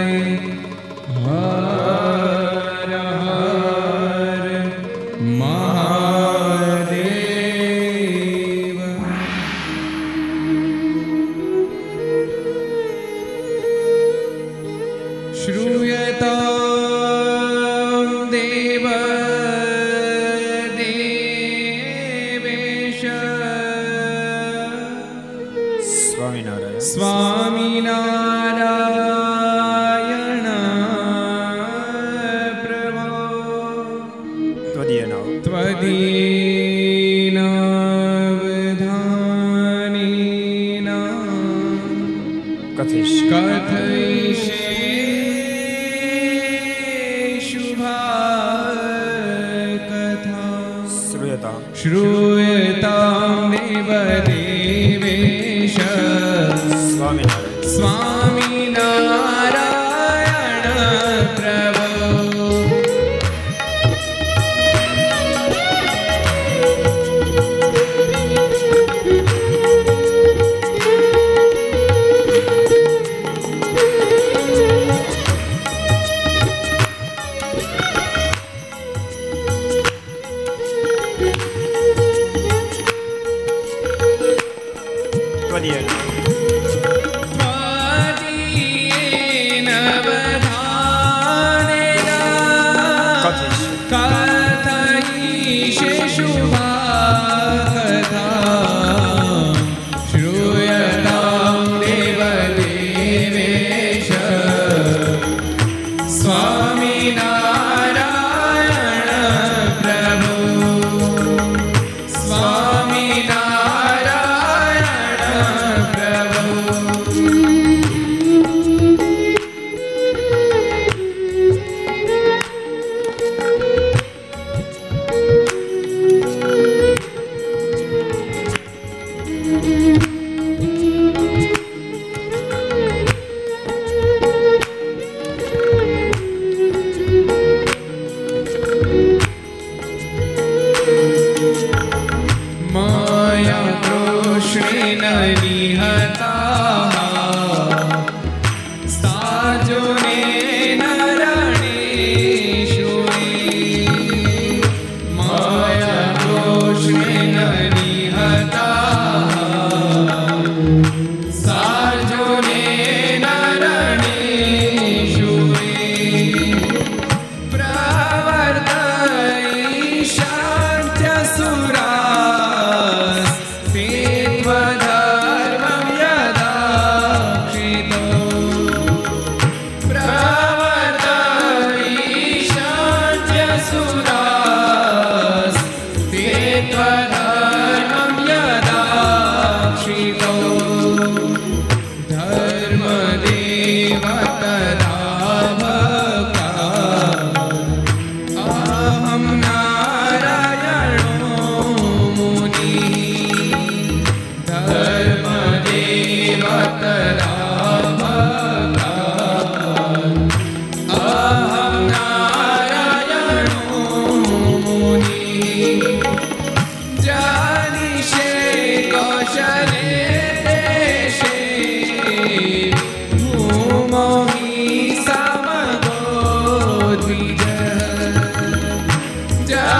हरे down.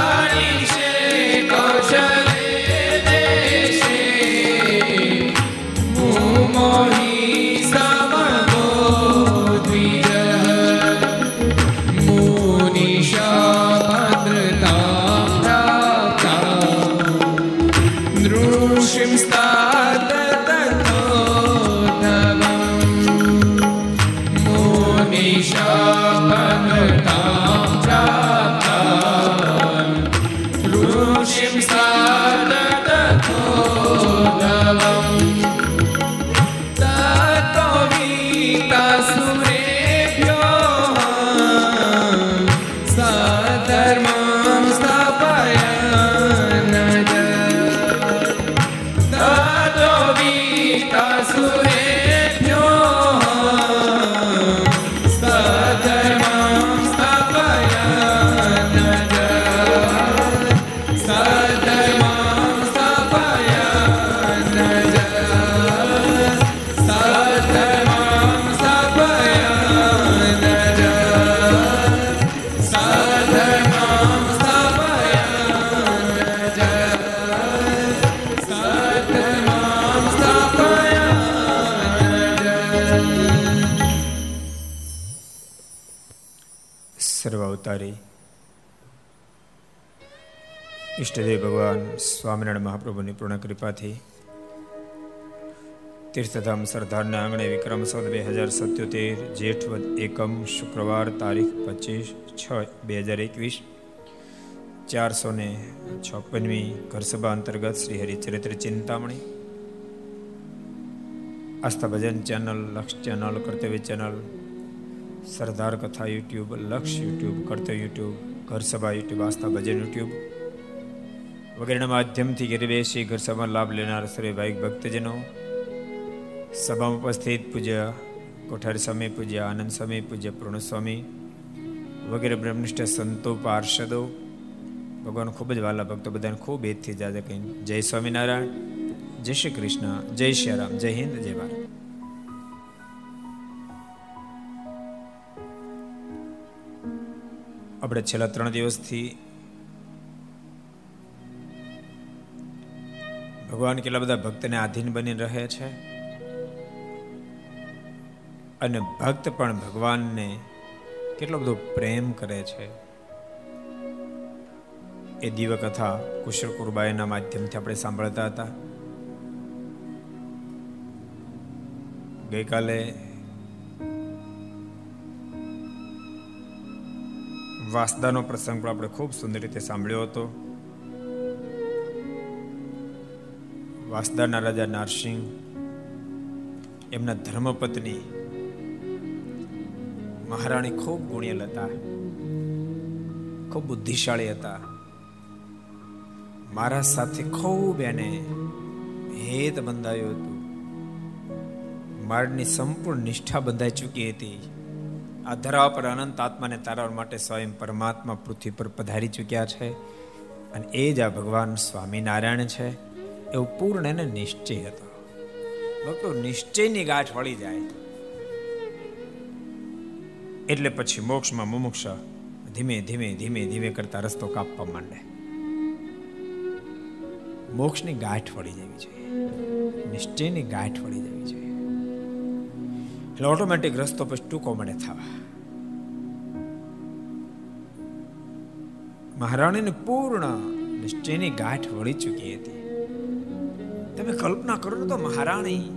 Swaminarayan મહાપ્રભુની પૂર્ણ કૃપાથી તીર્થધામ સરદારના આંગણે વિક્રમ સદ બે હજાર સત્યોતેર જેઠવદ એકમ શુક્રવાર તારીખ પચીસ છ બે હજાર એકવીસ ચારસો ને છપ્પનમી ઘરસભા અંતર્ગત Shri Haricharitra Chintamani Aastha Bhajan channel, Laksh channel, Kartavya channel, Sardar Katha YouTube, Laksh YouTube, Kartavya YouTube ઘર સભા યુટ્યુબ, આસ્થા ભજન યુટ્યુબ વગેરેના માધ્યમથી ઘેર બેસી ઘર સભામાં લાભ લેનાર સર્વે ભાઈક ભક્તજનો, સભામાં ઉપસ્થિત પૂજ્ય કોઠારી સ્વામી, પૂજ્ય આનંદ સ્વામી, પૂજ્ય પૂર્ણ વગેરે બ્રહ્મનિષ્ઠ સંતો, પાર્ષદો, ભગવાન ખૂબ જ વાલા ભક્તો બધાને ખૂબ એજથી જાજે કહી જય સ્વામિનારાયણ, જય શ્રી કૃષ્ણ, જય શ્રી રામ, જય હિન્દ, જય ભારત. આપણે છેલ્લા ત્રણ દિવસથી ભગવાન કેટલા બધા ભક્તને આધીન બની રહે છે? અને ભક્ત પણ ભગવાનને કેટલો બધો પ્રેમ કરે છે? એ દિવ્ય કથા કુશળ કુરબાઈના માધ્યમથી આપણે સાંભળતા હતા. ગઈકાલે વાસદાનો પ્રસંગ પણ આપણે ખૂબ સુંદર રીતે સાંભળ્યો હતો. વાસદાના રાજા નારસિંહ, એમના ધર્મપત્ની મહારાણી ખૂબ ગુણિયલ હતા, ખૂબ બુદ્ધિશાળી હતા. મારા સાથે ખૂબ એને હેત બંધાયું હતું. મારની સંપૂર્ણ નિષ્ઠા બંધાઈ ચૂકી હતી. આ ધરા પર અનંત આત્માને તારવા માટે સ્વયં પરમાત્મા પૃથ્વી પર પધારી ચૂક્યા છે અને એ જ આ ભગવાન સ્વામિનારાયણ છે. એવું પૂર્ણ એને નિશ્ચય હતો. ભક્તો, નિશ્ચયની ગાંઠ વળી જાય. એટલે પછી મોક્ષમાં મુમુક્ષ ધીમે ધીમે ધીમે ધીમે કરતા રસ્તો કાપવા માંડે. મોક્ષની ગાંઠ વળી જવી જોઈએ. નિશ્ચયની ગાંઠ વળી જવી જોઈએ. એટલે ઓટોમેટિક રસ્તો પછી ટૂંકો મળે થવા. મહારાણીને પૂર્ણ નિશ્ચયની ગાંઠ વળી ચૂકી હતી. તમે કલ્પના કરો તો મહારાણી,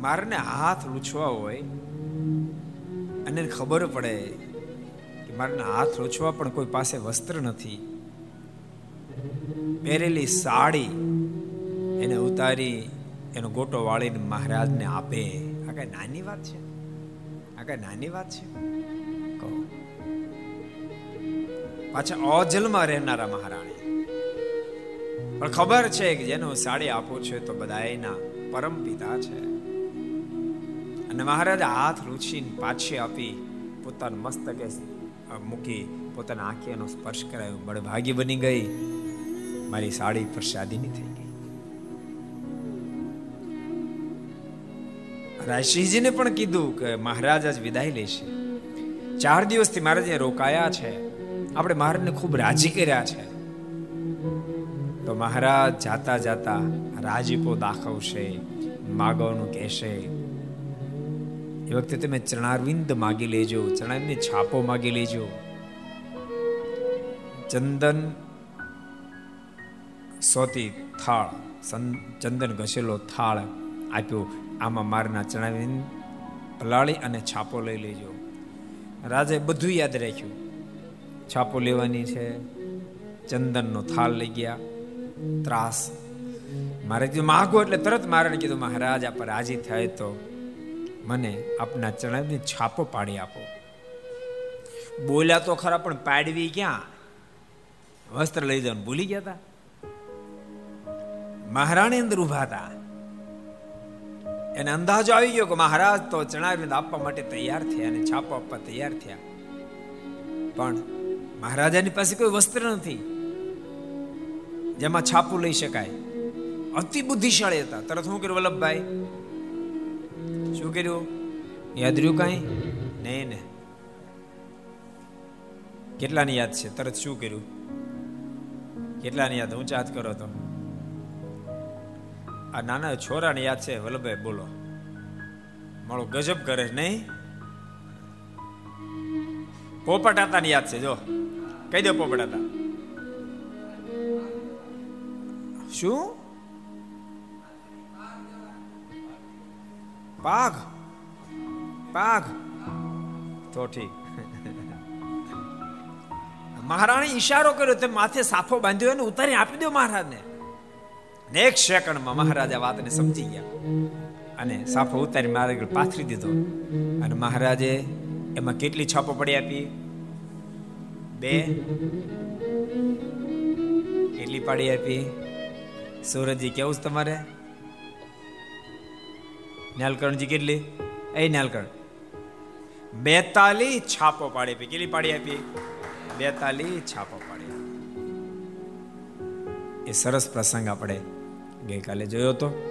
મારને હાથ લૂછવા હોય અને ખબર પડે કે મારને હાથ લૂછવા પણ કોઈ પાસે વસ્ત્ર નથી. પહેરેલી સાડી એને ઉતારી, એનો ગોટો વાળીને મહારાજને આપે. આ કઈ નાની વાત છે? આ કઈ નાની વાત છે? કહો. પાછા અજલમાં રહેનારા મહારાણી. પણ ખબર છે કે જેનો સાડી આપો છે તો બધા એના પરમ પિતા છે. અને મહારાજ હાથ લૂછીને પાછી આપી, પોતાના મસ્તકે મૂકી, પોતાના આંખીનો સ્પર્શ કરાયો, બળભાગી બની ગઈ. મારી સાડી પ્રસાદીની થઈ ગઈ. રાયસિંહજીને પણ કીધું કે મહારાજ આજ વિદાય લેશે. ચાર દિવસથી મહારાજ રોકાયા છે, આપણે મહારાજને ખૂબ રાજી કર્યા છે. તો મહારાજ જાતા જાતા રાજીપો દાખવશે, માગવાનું કહેશે. એ વખતે તમે ચરણારવિંદ માગી લેજો ચરણારવિંદ છાપો માગી લેજો. ચંદન સોતી થાળ ચંદન ઘસેલો થાળ આપ્યો. આમાં મારના ચણાવીને પલાળી અને છાપો લઈ લેજો. રાજાએ બધું યાદ રાખ્યું. છાપો લેવાની છે, ચંદનનો થાળ લઈ ગયા. ત્રાસ. મારે કીધું, માગો એટલે તરત મારે કીધું, મહારાજ, આપ રાજી થાય તો મને આપના ચણાની છાપો પાડી આપો. બોલ્યા તો ખરા, પણ પાડવી ક્યાં? વસ્ત્ર લઈ જવાનું ભૂલી ગયા હતા મહારાણી અંદર ઊભા હતા એને અંદાજો આવી ગયો કે મહારાજ તો ચણાવીને આપવા માટે તૈયાર થયા અને છાપો આપવા તૈયાર થયા. પણ મહારાજાની પાસે કોઈ વસ્ત્ર નથી. જેમાં છાપું લઈ શકાય. અતિ બુદ્ધિશાળી હતા. તરત શું કર્યું વલ્લભભાઈ? શું કર્યું? યાદ રહ્યું કઈ? નહીં ને. કેટલાની યાદ છે? તરત શું કર્યું? કેટલાની યાદ? હું ચાત કરો તો. આ નાના છોરાને યાદ છે? વલ્લભભાઈ, બોલો. મારો ગજબ કરે નહીં? પોપટાતા યાદ છે, જો. કહી દો પોપટાતા. શું? પાઘ. પાઘ. તો ઠીક. મહારાણી ઈશારો કર્યો, તે માથે સાફો બાંધ્યો અને ઉતારી આપી દો મહારાજને. ને એક સેકન્ડમાં મહારાજા વાતને સમજી ગયા. અને સાફો ઉતારી મારે પાથરી દીધો. અને મહારાજે એમાં કેટલી છાપો પડી આપી? બે. કેટલી પાડી આપી? સુરજજી કેવું છે તમારે? ન્યાલકરણજી કેટલી? એ ન્યાલકરણ. બેતાલી છાપો પાડી આપી. કેટલી પાડી આપી? બેતાલી છાપો પાડી એ સરસ પ્રસંગ આપણે ગઈકાલે જોયો હતો.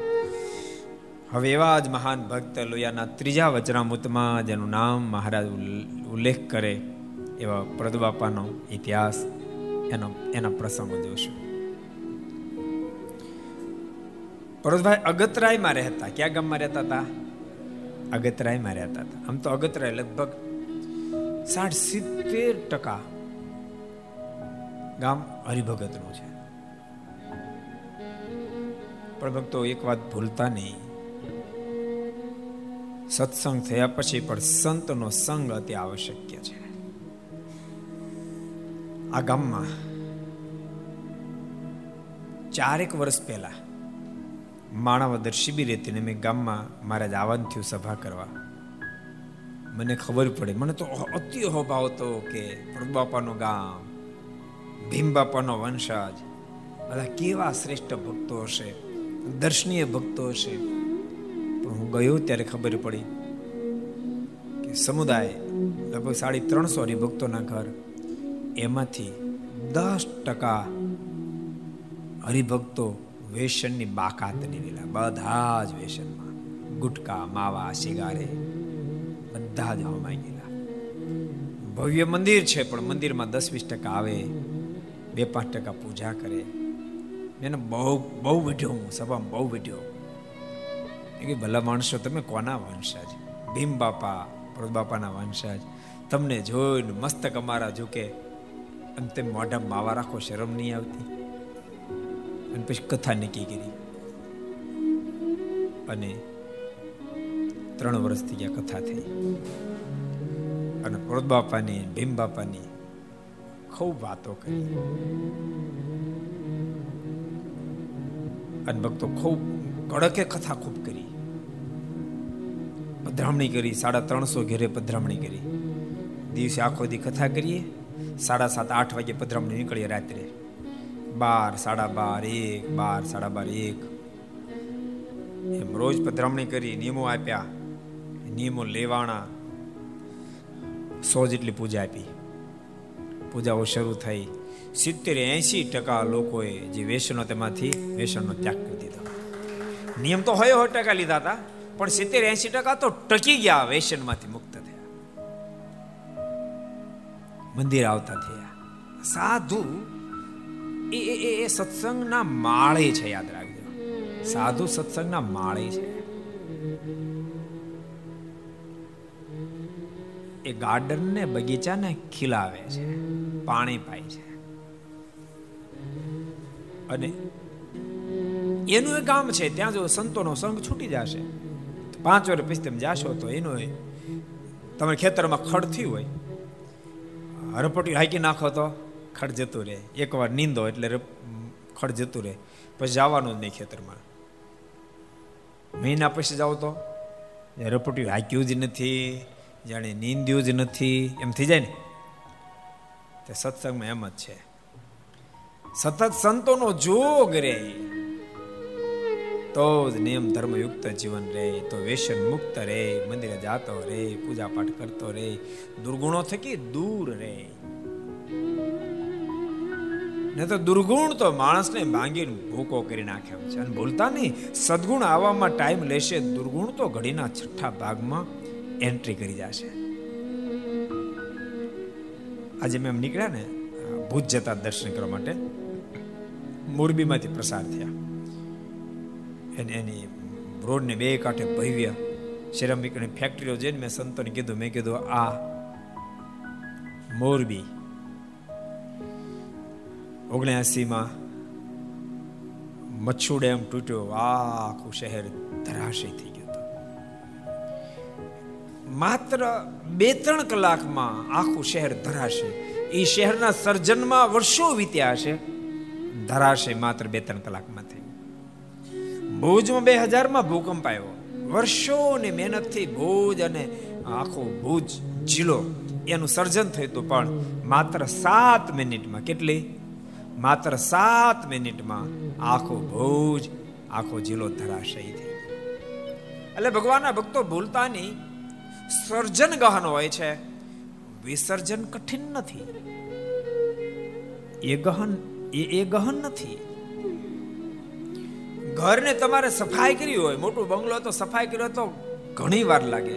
હવે એવા જ મહાન ભક્ત લોયાના ત્રીજા વચનામૃતમાં જેનું નામ મહારાજ ઉલ્લેખ કરે એવા પ્રદબાપાનો ઇતિહાસ, એનો, એના પ્રસંગો જોશું. પરોશભાઈ, અગતરાયમાં રહેતા. ક્યાં ગામમાં રહેતા હતા અગતરાયમાં રહેતા હતા આમ તો અગતરાય લગભગ સાઠ સિત્તેર ટકા ગામ હરિભગતનું છે. પણ ભક્તો, એક વાત ભૂલતા નહીં. સત્સંગ થયા પછી પણ સંતનો સંગ અતિ આવશ્યક છે. આ ગામમાં ચારેક વર્ષ પહેલા માણાવદર શિબિર હતી મેં ગામમાં મારા જ આવવાનું થયું સભા કરવા. મને ખબર પડે, મને તો અતિ હોભાવ હતો કે પ્રભુબાપાનું ગામ ભીમ બાપાનો વંશજ બધા કેવા શ્રેષ્ઠ ભક્તો હશે, દર્શનીય ભક્તો હશે. પણ હું ગયો ત્યારે ખબર પડી કે સમુદાય લગભગ સાડી ત્રણસો હરિભક્તોના ઘર, એમાંથી દસ ટકા હરિભક્તો વેસનની બાકાત નીવેલા બધા જ વેસનમાં ગુટકા, માવા, સિગારે બધા જ હમાઈ ગયેલા. ભવ્ય મંદિર છે, પણ મંદિરમાં દસ વીસ ટકા આવે બે પાંચ ટકા પૂજા કરે. એને બહુ બહુ વિઢ્યો હું, સભામાં બહુ વિઢ્યો કે ભલા માણસો, તમે કોના વંશજ? ભીમ બાપા પ્રદ બાપાના વંશજ. તમને જોઈને મસ્તક અમારા જોકે અંતે તે મોઢા માવા રાખો, શરમ નહીં આવતી. અને પછી કથા નક્કી કરી. અને ત્રણ વર્ષથી ત્યાં કથા થઈ. અને પ્રોત બાપાની ભીમ બાપાની ખૂબ વાતો કરી. અને ભક્તો ખૂબ કડકે કથા ખૂબ કરી. પધરામણી કરી, સાડા ત્રણસો ઘેરે પધરામણી કરી. દિવસે આખો દી કથા કરીએ, સાડા સાત આઠ વાગે પધરામણી નીકળીએ રાત્રે. બાર, સાડા બાર, એક, બાર, સાડા બાર, એક. એમ રોજ પધરામણી કરી, નિયમો આપ્યા, નિયમો લેવાણા. સો જેટલી પૂજા આપી. પૂજાઓ શરૂ થઈ. સિત્તેર એસી ટકા લોકોએ જે વેસનો તેમાંથી વેસનનો ત્યાગ કરી દીધો. નિયમ તો હોય હોય ટકા લીધા હતા, પણ સિત્તેર એસી ટકા તો ટકી ગયા વેસનમાંથી મુક્ત થયા. મંદિર આવતા થયા. સાધુ એ એ એ સત્સંગના માળે છે યાદ રાખજો. સાધુ સત્સંગના માળે છે. એ ગાર્ડન ને બગીચાને ખીલાવે છે પાણી પાય છે. અને એનું એક કામ છે ત્યાં જો સંતોનો સંગ છૂટી જશે પાંચ વર્ષ પછી તમે જાશો તો એનો તમે ખેતરમાં ખડ થયું હોય. હરપટી હાકી નાખો તો ખડ જતું રહે. એકવાર નીંદો એટલે ખડ જતું રહે. પછી જવાનું જ નહીં ખેતરમાં. મહિના પછી જાઓ તો રપટ્યું હાક્યું જ નથી, જાણે નીંદ્યું જ નથી. એમ થઈ જાય ને? તે સત્સંગમાં એમ જ છે. સતત સંતોનો જોગ રે. તો જ નિયમ ધર્મયુક્ત જીવન રે. તો વેસન મુક્ત રે. મંદિરે જાતો રે. પૂજા પાઠ કરતો રે. દુર્ગુણો થકી દૂર રે. ને તો દુર્ગુણ તો માણસને માંગીને ભૂકો કરી નાખ્યો છે. અને ભૂલતા નહીં, સદગુણ આવવામાં ટાઈમ લેશે, દુર્ગુણ તો ઘડીના છઠ્ઠા ભાગમાં એન્ટ્રી કરી જશે. આજે મેં નીકળ્યા ને ભૂત જતા દર્શન કરવા માટે, મોરબીમાંથી પ્રસાર થયા. એને એની રોડને બે કાંઠે ભવ્ય સિરામિકની ફેક્ટરીઓ જઈને મેં સંતોને કીધું, મેં કીધું, આ મોરબી ઓગણ્યાસીમાં મચ્છુ ડેમ તૂટ્યો. આખું શહેર ધરાશય થઈ ગયું માત્ર બે ત્રણ કલાકમાં આખું શહેર ધરાશે. એ શહેરના સર્જનમાં વર્ષો વીત્યા હશે. ધરાશે માત્ર બે ત્રણ કલાકમાં થઈ ભુજમાં બે હજારમાં ભૂકંપ આવ્યો. વર્ષોની મહેનતથી ભુજ અને આખો ભુજ જિલ્લો એનું સર્જન થયું હતું. પણ માત્ર સાત મિનિટમાં કેટલી? માત્ર સાત મિનિટમાં આખો ભુજ, આખો જિલ્લો ધરાશયી થઈ એટલે ભગવાનના ભક્તો ભૂલતા નહીં સર્જન ગહન હોય છે. વિસર્જન કઠિન નથી. એ ગહન, એ એ ગહન નથી. ઘરને તમારે સફાઈ કરી હોય, મોટું બંગલો તો સફાઈ કર્યો તો ઘણી વાર લાગે.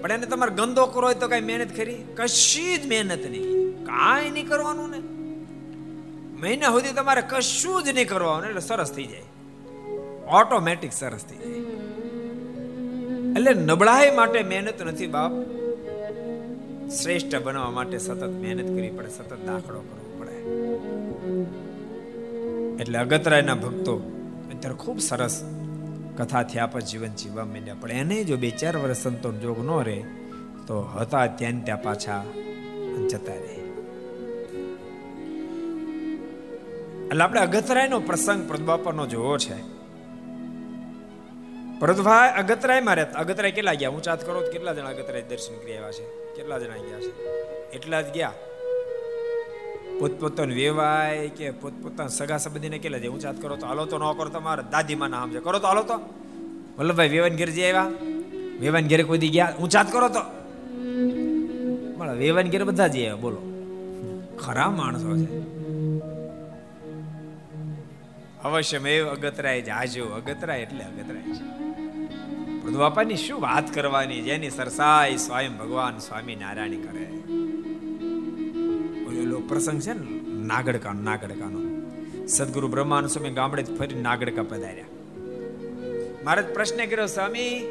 પણ એને તમારે ગંદો કરો તો કઈ મહેનત કરી? કશી જ મહેનત નહીં. કાંઈ નહીં કરવાનું ને. મહિના સુધી તમારે કશું જ નહીં કરવાનું એટલે સરસ થઈ જાય. ઓટોમેટિક સરસ થઈ જાય. એટલે નબળાઈ માટે મહેનત નથી બાપ. શ્રેષ્ઠ બનવા માટે સતત મહેનત કરવી પડે, સતત દાખલો કરવો પડે. એટલે અગતરાયના ભક્તો, અત્યારે ખૂબ સરસ કથા થયા પછી જીવન જીવવા માંડ્યા. પણ એને જો બે ચાર વર્ષ સંતો જોગ ન રહે, તો હતા ત્યાં ત્યાં પાછા જતા રહે. એટલે આપણે અગતરાયનો પ્રસંગ પ્રદબાપાનો જોવો છે. પ્રદભાઈ અગતરાયમાં રહેતા અગતરાય કેટલા ગયા? ઊંચાત કરો તો કેટલા જણા અગતરાય દર્શન કરી આવ્યા છે? કેટલા જણા ગયા છે? એટલા જ ગયા. પોતપોતાનો વેવાય કે પોતપોતાના સગા સંબંધીને કેટલા છે ઊંચાત કરો તો હાલો તો ન કરો તમારે. દાદીમાં ના સમજે કરો તો હાલો તો. વલ્લભભાઈ વેવાન ઘેર જે આવ્યા. વેવાન ઘેરે કોઈ ગયા? ઊંચાત કરો તો. મળે વેવાન ઘેર બધા જ આવ્યા. બોલો. ખરા માણસો છે. અવશ્ય મેં અગતરાય જાજો અગતરાય એટલે અગતરાય છે. પ્રભુ શું વાત કરવાની જેની સરસાઈ સ્વયં ભગવાન સ્વામી નારાયણ કરે. ઓલો પ્રસંગ છે ને નાગડકાનો નાગડકાનો. સદગુરુ બ્રહ્માનુ સ્વામી ગામડે ફરી નાગડકા પધાર્યા. મારે પ્રશ્ન કર્યો, સ્વામી,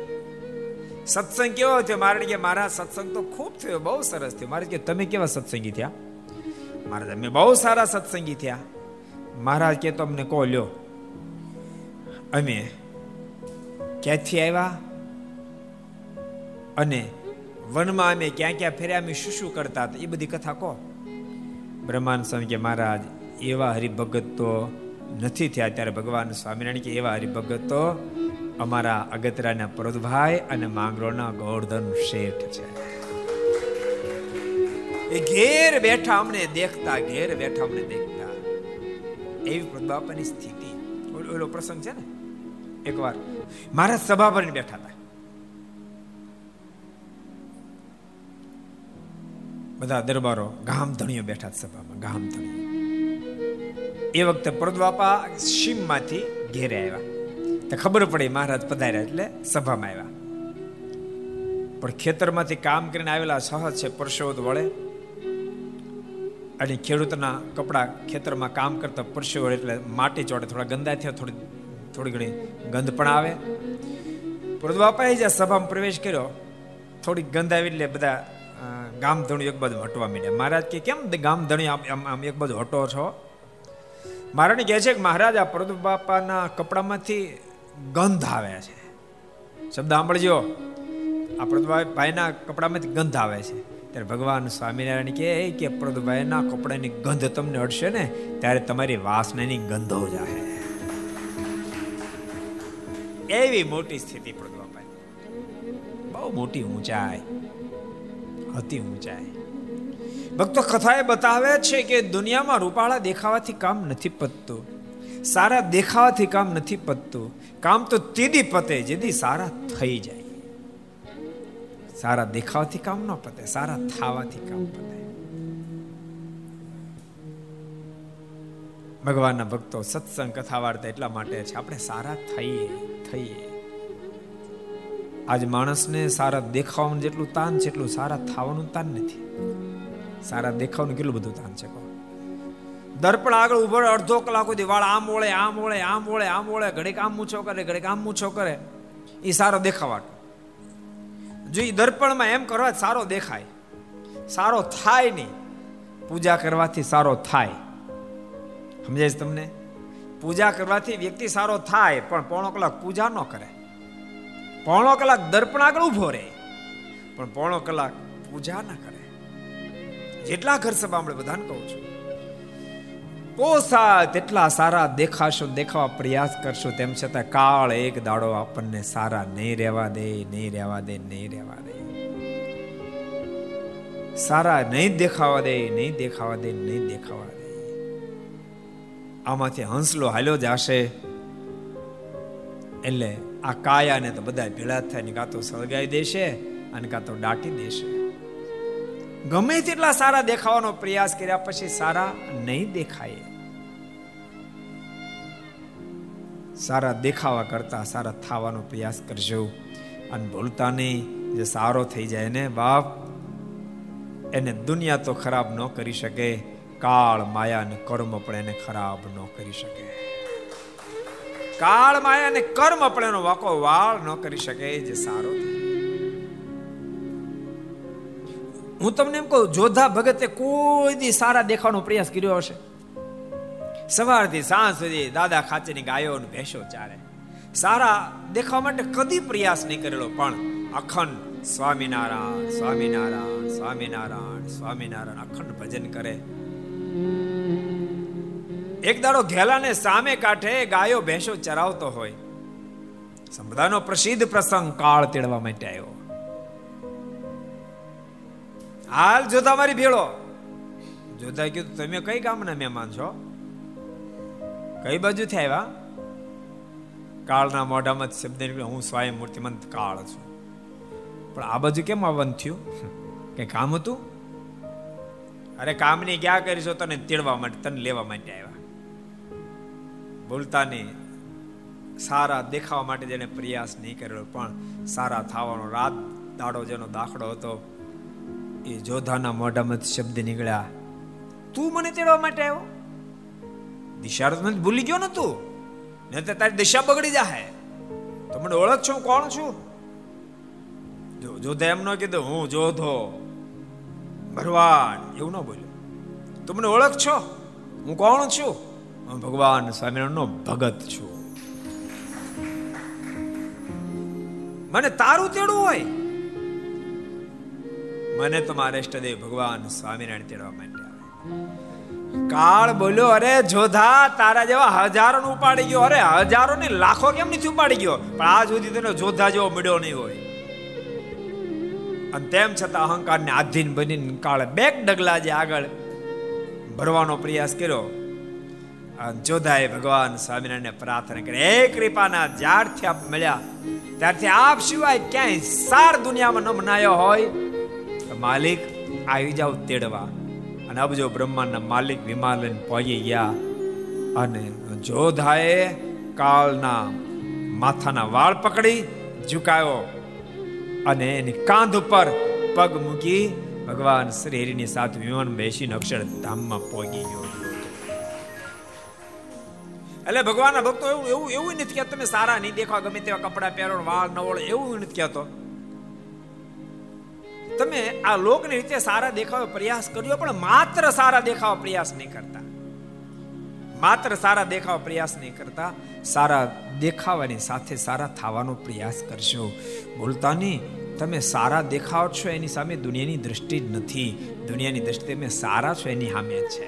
સત્સંગ કેવો થયો? મારે કે મારા સત્સંગ તો ખૂબ થયો, બહુ સરસ થયો. મારે કે, તમે કેવા સત્સંગી થયા? મારે તમે બહુ સારા સત્સંગી થયા. મહારાજ કે તમને કહો, લ્યો. અમે ક્યાંથી આવ્યા? અને વનમાં અમે ક્યાં ક્યાં ફેર્યા? અમે શું શું કરતા હતા? એ બધી કથા કહો. બ્રહ્માંડ સ્વામી કે, મહારાજ, એવા હરિભગત તો નથી થયા ત્યારે ભગવાન સ્વામિનારાયણ કે, એવા હરિભગત તો અમારા અગતરાના પ્રદભાઈ અને માંગરોળના ગોવર્ધન શેઠ છે. એ ઘેર બેઠા અમને દેખતા, ઘેર બેઠા અમને દેખતા. એવી બાપાની સ્થિતિ. ઓલો પ્રસંગ છે ને? એકવાર. મારા સભા પર બેઠા હતા. બધા દરબારો ગામ ધણીઓ બેઠા સભામાં, ગામ ધણીઓ. એ વખતે પ્રદબાપા સીમમાંથી ઘેરે આવ્યા. તો ખબર પડી મહારાજ પધાર્યા એટલે સભામાં આવ્યા. પણ ખેતરમાંથી કામ કરીને આવેલા સહજ છે પરસોદ વળે અને ખેડૂતના કપડાં ખેતરમાં કામ કરતા પરસેવો એટલે માટી ચોડે થોડા ગંદા થયા, થોડી થોડી ઘણી ગંધ પણ આવે. પ્રદબાપાએ જ્યાં સભામાં પ્રવેશ કર્યો. થોડી ગંધ આવી એટલે બધા ગામ ધણી એક બાજુ હટવા માંડ્યા. મહારાજ કે, કેમ ગામ ધણી આમ આમ એક બાજુ હટો છો? મહારાજ કહે છે કે, મહારાજ, આ પ્રદુ બાપાના કપડામાંથી ગંધ આવે છે. શબ્દ સાંભળજો. આ પ્રદુભાઈના કપડામાંથી ગંધ આવે છે. ત્યારે ભગવાન સ્વામિનારાયણ કહે કે પ્રદભાઈના કપડાની ગંધ તમને અડશે ને, ત્યારે તમારી વાસનાની ગંધો જાહે. એવી મોટી સ્થિતિ પ્રદભાઈ બહુ મોટી ઊંચાઈ, અતિ ઊંચાઈ. ભક્તો કથાએ બતાવે છે કે દુનિયામાં રૂપાળા દેખાવાથી કામ નથી પતતું, સારા દેખાવાથી કામ નથી પતતું, કામ તો તેદી પતે, જેથી સારા થઈ જાય. સારા દેખાવાથી કામ ન પતે, સારા થાવાથી કામ પતે. ભગવાનના ભક્તો સત્સંગ કથા વાર્તા એટલા માટે છે, આપણે સારા થઈએ થઈએ. આજ માણસને સારા દેખાવાનું જેટલું તાન છે, એટલું સારા થવાનું તાન નથી. સારા દેખાવાનું કેટલું બધું તાન છે દર્પણ આગળ ઊભો અડધો કલાક સુધી વાળ આમ ઓળે આમ ઓળે આમ ઓળે આમ ઓળે, ઘડીક આમ મૂછો કરે, ઘડીક આમ મૂછો કરે. એ સારો દેખાવાટ. જો એ દર્પણમાં એમ કરવા સારો દેખાય. સારો થાય નહીં. પૂજા કરવાથી સારો થાય. સમજાય છે તમને? પૂજા કરવાથી વ્યક્તિ સારો થાય, પણ પોણો કલાક પૂજા ન કરે. પોણો કલાક દર્પણ આગળ ઊભો રહે, પણ પોણો કલાક પૂજા ના કરે. જેટલા ઘર સભા આપણે બધાને કહું છું. પોસા તેટલા સારા દેખાશો, દેખાવા પ્રયાસ કરશો, તેમ છતાં કાળ એક દાડો આપણને સારા નહીં રહેવા દે, નહીં રહેવા દે, નહીં રહેવા દે. સારા નહીં દેખાવા દે, નહીં દેખાવા દે, નહીં દેખાવા દે. આમાંથી હંસલો હાલ્યો જશે. એટલે આ કાયાને તો બધા ભેળા થાય કાં તો સળગાઈ દેશે અને કાં તો દાટી દેશે. ગમે તેટલા સારા દેખાવાનો પ્રયાસ કર્યા પછી સારા નહીં દેખાય. સારા દેખાવા કરતા સારા થવાનો પ્રયાસ કરજો અને ભૂલતા નહીં. જે સારો થઈ જાય ને બાપ, એને દુનિયા તો ખરાબ ન કરી શકે, કાળ, માયા અને કર્મ પણ એને ખરાબ ન કરી શકે. કાળ, માયા અને કર્મ પણ એનો વાકો વાળ ન કરી શકે જે સારો હું તમને એમ કહું, જોધા ભગતે કોઈ દી સારા દેખાવાનો પ્રયાસ કર્યો હશે? સવારથી સાંજ સુધી દાદા ખાચેની ગાયો ભેંસો ચારે. સારા દેખાવા માટે કદી પ્રયાસ નહીં કરેલો, પણ અખંડ સ્વામિનારાયણ સ્વામિનારાયણ સ્વામિનારાયણ સ્વામિનારાયણ અખંડ ભજન કરે. એક દાડો ઘેલાને સામે કાંઠે ગાયો ભેંસો ચરાવતો હોય. સંબધાનો પ્રસિદ્ધ પ્રસંગ કાળ તેડવા માટે આવ્યો. હાલ જોતા મારી ભેળો. જોતા કીધું તમે કઈ ગામના મહેમાન છો? કઈ બાજુથી આવ્યા? કાળના મોઢામાં શબ્દ હું સ્વયં મૂર્તિમંત કાળ છું. પણ આ બાજુ કેમ આવવાનું થયું? કે કામ હતું? અરે કામની ક્યાં કરીશો તને તેડવા માટે, તને લેવા માટે આવ્યા. બોલતા નહીં સારા દેખાવા માટે જેને પ્રયાસ નહીં કર્યો પણ સારા થવાનો રાત દાડો જેનો દાખલો હતો એ જોધાના મોઢામાંથી શબ્દ નીકળ્યા, તું મને તેડવા માટે આવ્યો? દિશા તો ભૂલી ગયો ને તું? ને તારી દિશા બગડી જાય તો મને ઓળખ છું કોણ છું? જો જોધા એમ ન કીધું, હું જોધો. ભરવાડ એવું ન બોલ્યો. તું મને ઓળખ છો? હું કોણ છું? હું ભગવાન સ્વામિનારાયણ નો ભગત છું. મને તારું તેડું હોય? મને તો મારે ઇષ્ટદેવ ભગવાન સ્વામિનારાયણ તેડવા આવે. કાળ બોલ્યો, અરે જોધા, તારા જેવા હજારો નું ઉપાડી ગયો. અરે હજારો ને લાખો કેમ નથી ઉપાડી ગયો? પણ આ સુધી તેનો જોધા જેવો મળ્યો નહીં હોય. અને તેમ છતાં અહંકારને આધીન બનીને કાળે બેક ડગલા જે આગળ ભરવાનો પ્રયાસ કર્યો. જોધાએ ભગવાન સ્વામિનારાયણને પ્રાર્થના કરી, હે કૃપાના, જ્યારથી આપ મળ્યા, ત્યારથી આપ સિવાય ક્યાંય સાર દુનિયામાં ન મનાયો હોય માલિક આવી જાવ તેડવા. અને અબજો બ્રહ્માંડના માલિક વિમાલન પહોંચી ગયા. અને જોધાએ કાળના માથાના વાળ પકડી ઝુકાયો. અને એની કાંધ ઉપર પગ મૂકી ભગવાન શ્રી હરિની સાથે વિમાન બેસીને અક્ષરધામમાં પહોંચી ગયો. એટલે ભગવાનના ભક્તો એવું એવું એવું નથી કે તમે સારા નહીં દેખવા, ગમે તેવા કપડા પહેરો, વાળ નવળ, એવું નથી કહેતો. તમે આ લોકની રીતે સારા દેખાવા પ્રયાસ કર્યો, પણ માત્ર સારા દેખાવા પ્રયાસ નહીં કરતા. માત્ર સારા દેખાવા પ્રયાસ નહીં કરતા, સારા દેખાવાની સાથે સારા થવાનો પ્રયાસ કરશો બોલતા નહીં તમે સારા દેખાવ છો એની સામે દુનિયાની દ્રષ્ટિ જ નથી. દુનિયાની દ્રષ્ટિ તમે સારા છો એની સામે છે.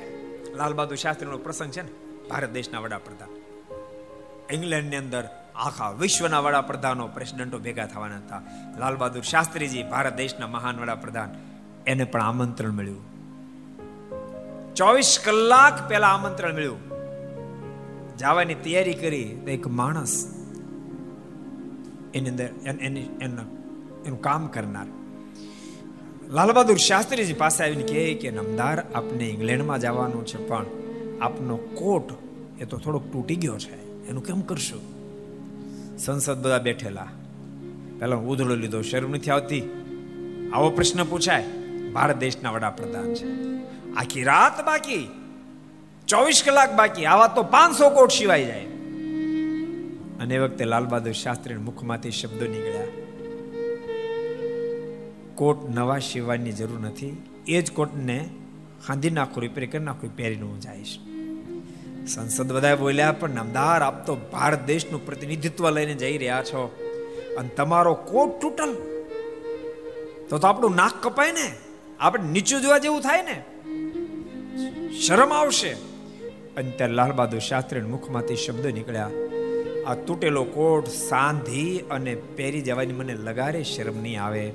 લાલ બહાદુર શાસ્ત્રીનો પ્રસંગ છે ને, ભારત દેશના વડાપ્રધાન. ઇંગ્લેન્ડની અંદર આખા વિશ્વના વડાપ્રધાનો પ્રેસિડેન્ટો ભેગા થવાના હતા. લાલ બહાદુર શાસ્ત્રીજી ભારત દેશના મહાન વડાપ્રધાન. એને પણ આમંત્રણ મળ્યું. ચોવીસ કલાક પહેલા આમંત્રણ મળ્યું. જવાની તૈયારી કરી તો એક માણસ એની અંદર એની, એનું કામ કરનાર. લાલ બહાદુર શાસ્ત્રીજી પાસે આવીને કહે કે, નમદાર, આપને ઇંગ્લેન્ડમાં જવાનું છે, પણ આપનો કોટ એ તો થોડોક તૂટી ગયો છે. એનું કેમ કરશું? સંસદ બધા બેઠેલા. પેલા ઉધડો લીધો, શરમ નથી આવતી? આવો પ્રશ્ન પૂછાય. ભારત દેશના વડાપ્રધાન છે. આખી રાત બાકી. ચોવીસ કલાક બાકી. આવા તો પાંચસો કોટ સિવાય જાય. અને એ વખતે લાલ બહાદુર શાસ્ત્રી મુખમાંથી શબ્દો નીકળ્યા. કોટ નવા સિવાયની જરૂર નથી. એ જ કોટને ખાંધી નાખો રિપેર કરી નાખો પહેરીને હું જઈશ. સંસદ બધા બોલ્યા, પણ નામદાર, આપ તો ભારત દેશનું પ્રતિનિધિત્વ લઈને જઈ રહ્યા છો. અને તમારો કોટ તૂટલ. તો તો આપણું નાક કપાય ને. આપણે નીચું જોવા જેવું થાય ને. શરમ આવશે. અને ત્યાં લાલ બહાદુર શાસ્ત્રી મુખમાંથી શબ્દો નીકળ્યા, આ તૂટેલો કોટ સાંધી અને પહેરી જવાની મને લગારે શરમ નહીં આવે.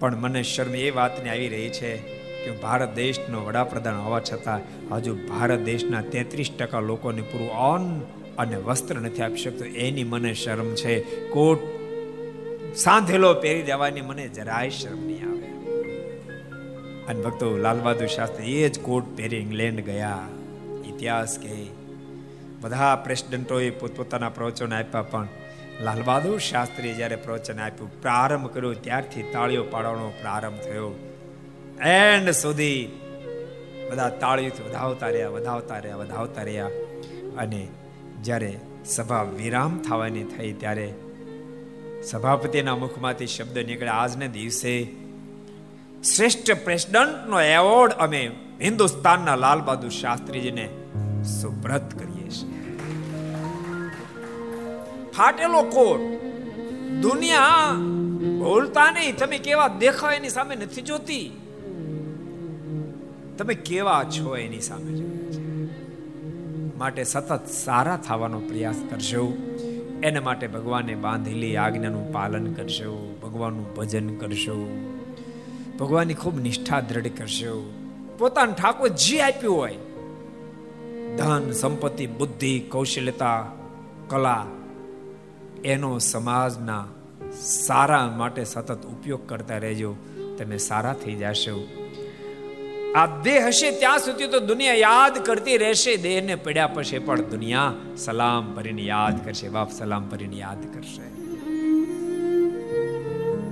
પણ મને શરમ એ વાતની આવી રહી છે કે ભારત દેશનો વડાપ્રધાન હોવા છતાં હજુ ભારત દેશના તેત્રીસ ટકા લોકોને પૂરું અન્ન અને વસ્ત્ર નથી આપી શકતો. એની મને શરમ છે. કોટ સાંધેલો પહેરી દેવાની મને જરાય શરમ નહીં આવે. અને ભક્તો, લાલબહાદુર શાસ્ત્રી, એ જ કોટ પહેરી ઇંગ્લેન્ડ ગયા. ઇતિહાસ કે બધા પ્રેસિડેન્ટોએ પોતપોતાના પ્રવચન આપ્યા, પણ લાલબહાદુર શાસ્ત્રીએ જ્યારે પ્રવચન આપ્યું, પ્રારંભ કર્યો, ત્યારથી તાળીઓ પાડવાનો પ્રારંભ થયો. એન્ડ સુધી બધા તાળીઓથી વધાવતા રહ્યા વધાવતા રહ્યા વધાવતા રહ્યા. અને જ્યારે સભા વિરામ થવાની થઈ, ત્યારે સભાપતિના મુખમાંથી શબ્દ નીકળે. આજને દિવસે શ્રેષ્ઠ પ્રેસિડન્ટનો એવોર્ડ અમે હિન્દુસ્તાનના લાલ બહાદુર શાસ્ત્રીજીને સુબ્રત કરીએ છીએ. ફાટેલો કોટ. દુનિયા ભૂલતા નહીં. તમે કેવા દેખાવ એની સામે નથી જોતી? તમે કેવા છો એની સામે? માટે સતત સારા થવાનો પ્રયાસ કરશો એના માટે ભગવાને બાંધેલી આજ્ઞાનું પાલન કરશો ભગવાનનું ભજન કરશો ભગવાનની ખૂબ નિષ્ઠા દ્રઢ કરશો પોતાનું ઠાકોર જે આપ્યું હોય, ધન, સંપત્તિ, બુદ્ધિ કૌશલ્યતા કલા, એનો સમાજના સારા માટે સતત ઉપયોગ કરતા રહેજો. તમે સારા થઈ જશો. આ દેહ હશે ત્યાં સુધી તો દુનિયા યાદ કરતી રહેશે. દેહને પડ્યા પછી પણ દુનિયા સલામ ભરીને યાદ કરશે. બાપ સલામ ભરીને યાદ કરશે.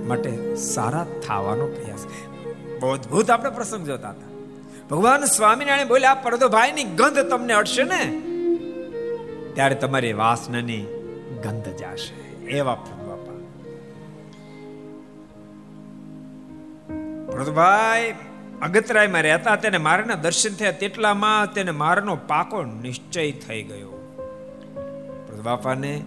માટે સારા થવાનો પ્રયાસ. અદભુત આપણે પ્રસંગ જોતા હતા. ભગવાન સ્વામિનારાયણ બોલ્યા પરદોભાઈની ગંધ તમને અડશે ને? ત્યારે તમારી વાસનાની ગંધ જાશે. એવા બાપા. પ્રદુભાઈ અગતરાયમાં રહેતા તેને મારના દર્શન થયા તેટલામાં તેને મારનો પાકો નિશ્ચય થઈ ગયો. બાપાને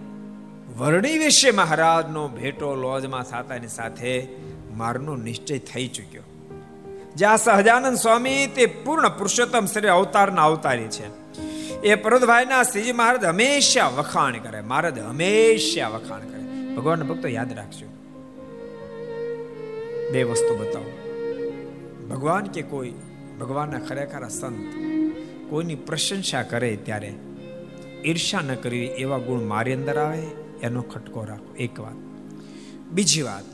વર્ણી વિશે મહારાજનો ભેટો લોજમાં થતાની સાથે મારનો નિશ્ચય થઈ ચૂક્યો. જ્યાં સહજાનંદ સ્વામી તે પૂર્ણ પુરુષોત્તમ શ્રી અવતારના અવતારી છે. એ પ્રદભાઈના શ્રીજી મહારાજ હંમેશા વખાણ કરે, મહારાજ હંમેશા વખાણ કરે. ભગવાનના ભક્તો યાદ રાખજો. બે વસ્તુ બતાવો. ભગવાન કે કોઈ? ભગવાનના ખરેખર સંત કોઈની પ્રશંસા કરે ત્યારે ઈર્ષા ન કરવી એવા ગુણ મારી અંદર આવે, એનો ખટકો રાખો એક વાત. બીજી વાત.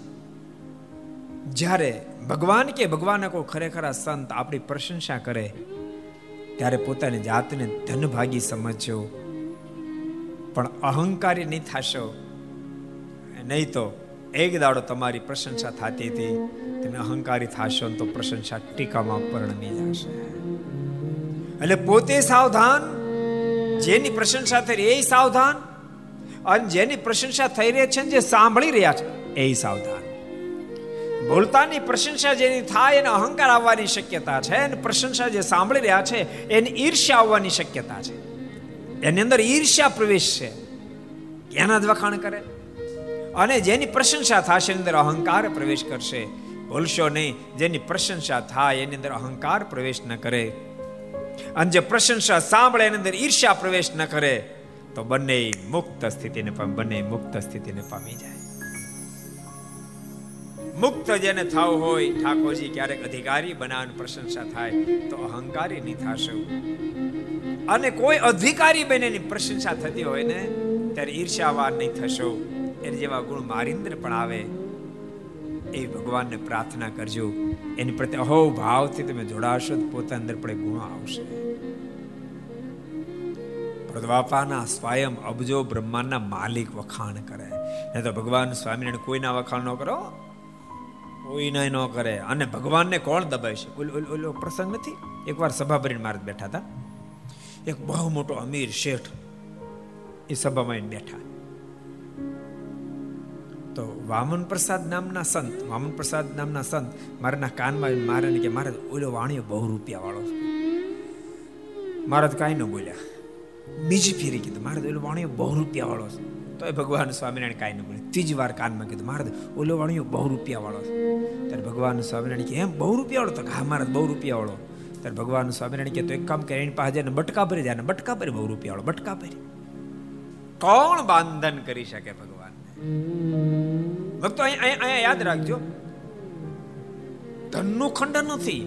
જ્યારે ભગવાન કે ભગવાનના કોઈ ખરેખર સંત આપણી પ્રશંસા કરે, ત્યારે પોતાની જાતને ધનભાગી સમજો પણ અહંકારી નહીં થશો. નહીં તો એક દાડો તમારી પ્રશંસા થતી હતી, તમે અહંકારી થશો તો પ્રશંસા ટીકામાં પરણમી જશે. એટલે પોતે સાવધાન, જેની પ્રશંસા થઈ રહી એ સાવધાન, અને જેની પ્રશંસા થઈ રહી છે જે સાંભળી રહ્યા છે એ સાવધાન. બોલતાની પ્રશંસા જેની થાય એને અહંકાર આવવાની શક્યતા છે, અને પ્રશંસા જે સાંભળી રહ્યા છે એને ઈર્ષ્યા આવવાની શક્યતા છે. એની અંદર ઈર્ષ્યા પ્રવેશ છે. એના જ વખાણ કરે? અને જેની પ્રશંસા થશે એની અંદર અહંકાર પ્રવેશ કરશે. ભૂલશો નહીં, જેની પ્રશંસા થાય એની અંદર અહંકાર પ્રવેશ ન કરે. અને જે પ્રશંસા સાંભળે એની અંદર ઈર્ષ્યા પ્રવેશ ન કરે, તો બંને મુક્ત સ્થિતિને બંને મુક્ત સ્થિતિને પામી જાય. મુક્ત જેને થાવ હોય, ઠાકોરજી ક્યારેક અધિકારી બનાવવાની પ્રશંસા થાય, તો અહંકારી નહીં થશે. અને કોઈ અધિકારી બને પ્રશંસા થતી હોય ને, ત્યારે ઈર્ષ્યાવાન નહીં થશો. એને જેવા ગુણ મારિંદ્ર પણ આવે, એ ભગવાનને પ્રાર્થના કરજો. એની પ્રત્યે અહો ભાવથી તમે જોડાશો તો પોતા અંદર પણ ગુણો આવશે. પ્રદ્વાપાના સ્વયં અબજો બ્રહ્માંડના માલિક વખાણ કરે. ને તો ભગવાન સ્વામિનારાયણ કોઈના વખાણ ન કરો? કોઈને ન કરે. અને ભગવાનને કોણ દબાય છે ઓલો પ્રસંગ નથી? એકવાર સભા ભરીને મારે બેઠા હતા. એક બહુ મોટો અમીર શેઠ એ સભામાં બેઠા. તો વામન પ્રસાદ નામના સંત, વામન પ્રસાદ નામના સંત, મારાના કાનમાં મારે કે મારે ઓલો વાણીઓ બહુ રૂપિયા વાળો મહારાજ કાંઈ ન બોલ્યા. બીજી ફેરી કીધું, મારે ઓલો વાણીઓ બહુ રૂપિયા વાળો છે. તો એ ભગવાન સ્વામિનારાયણ કાંઈ ન બોલ્યા ત્રીજી વાર કાનમાં કીધું, મારે ઓલો વાણીઓ બહુ રૂપિયા વાળો છે. ત્યારે ભગવાન સ્વામિનારાયણ કે, એમ બહુ રૂપિયા વાળો તો હા, મારા બહુ રૂપિયા વાળો ત્યારે ભગવાન સ્વામિનારાયણ કે, તો એક કામ કરે, એની પાસે બટકા ભરી જાય બટકા ભરી, બહુ રૂપિયા વાળો બટકા ભરી. કોણ બાંધન કરી શકે ભગવાન? ભક્તો અહીંયા યાદ રાખજો. ધનનું ખંડન નથી.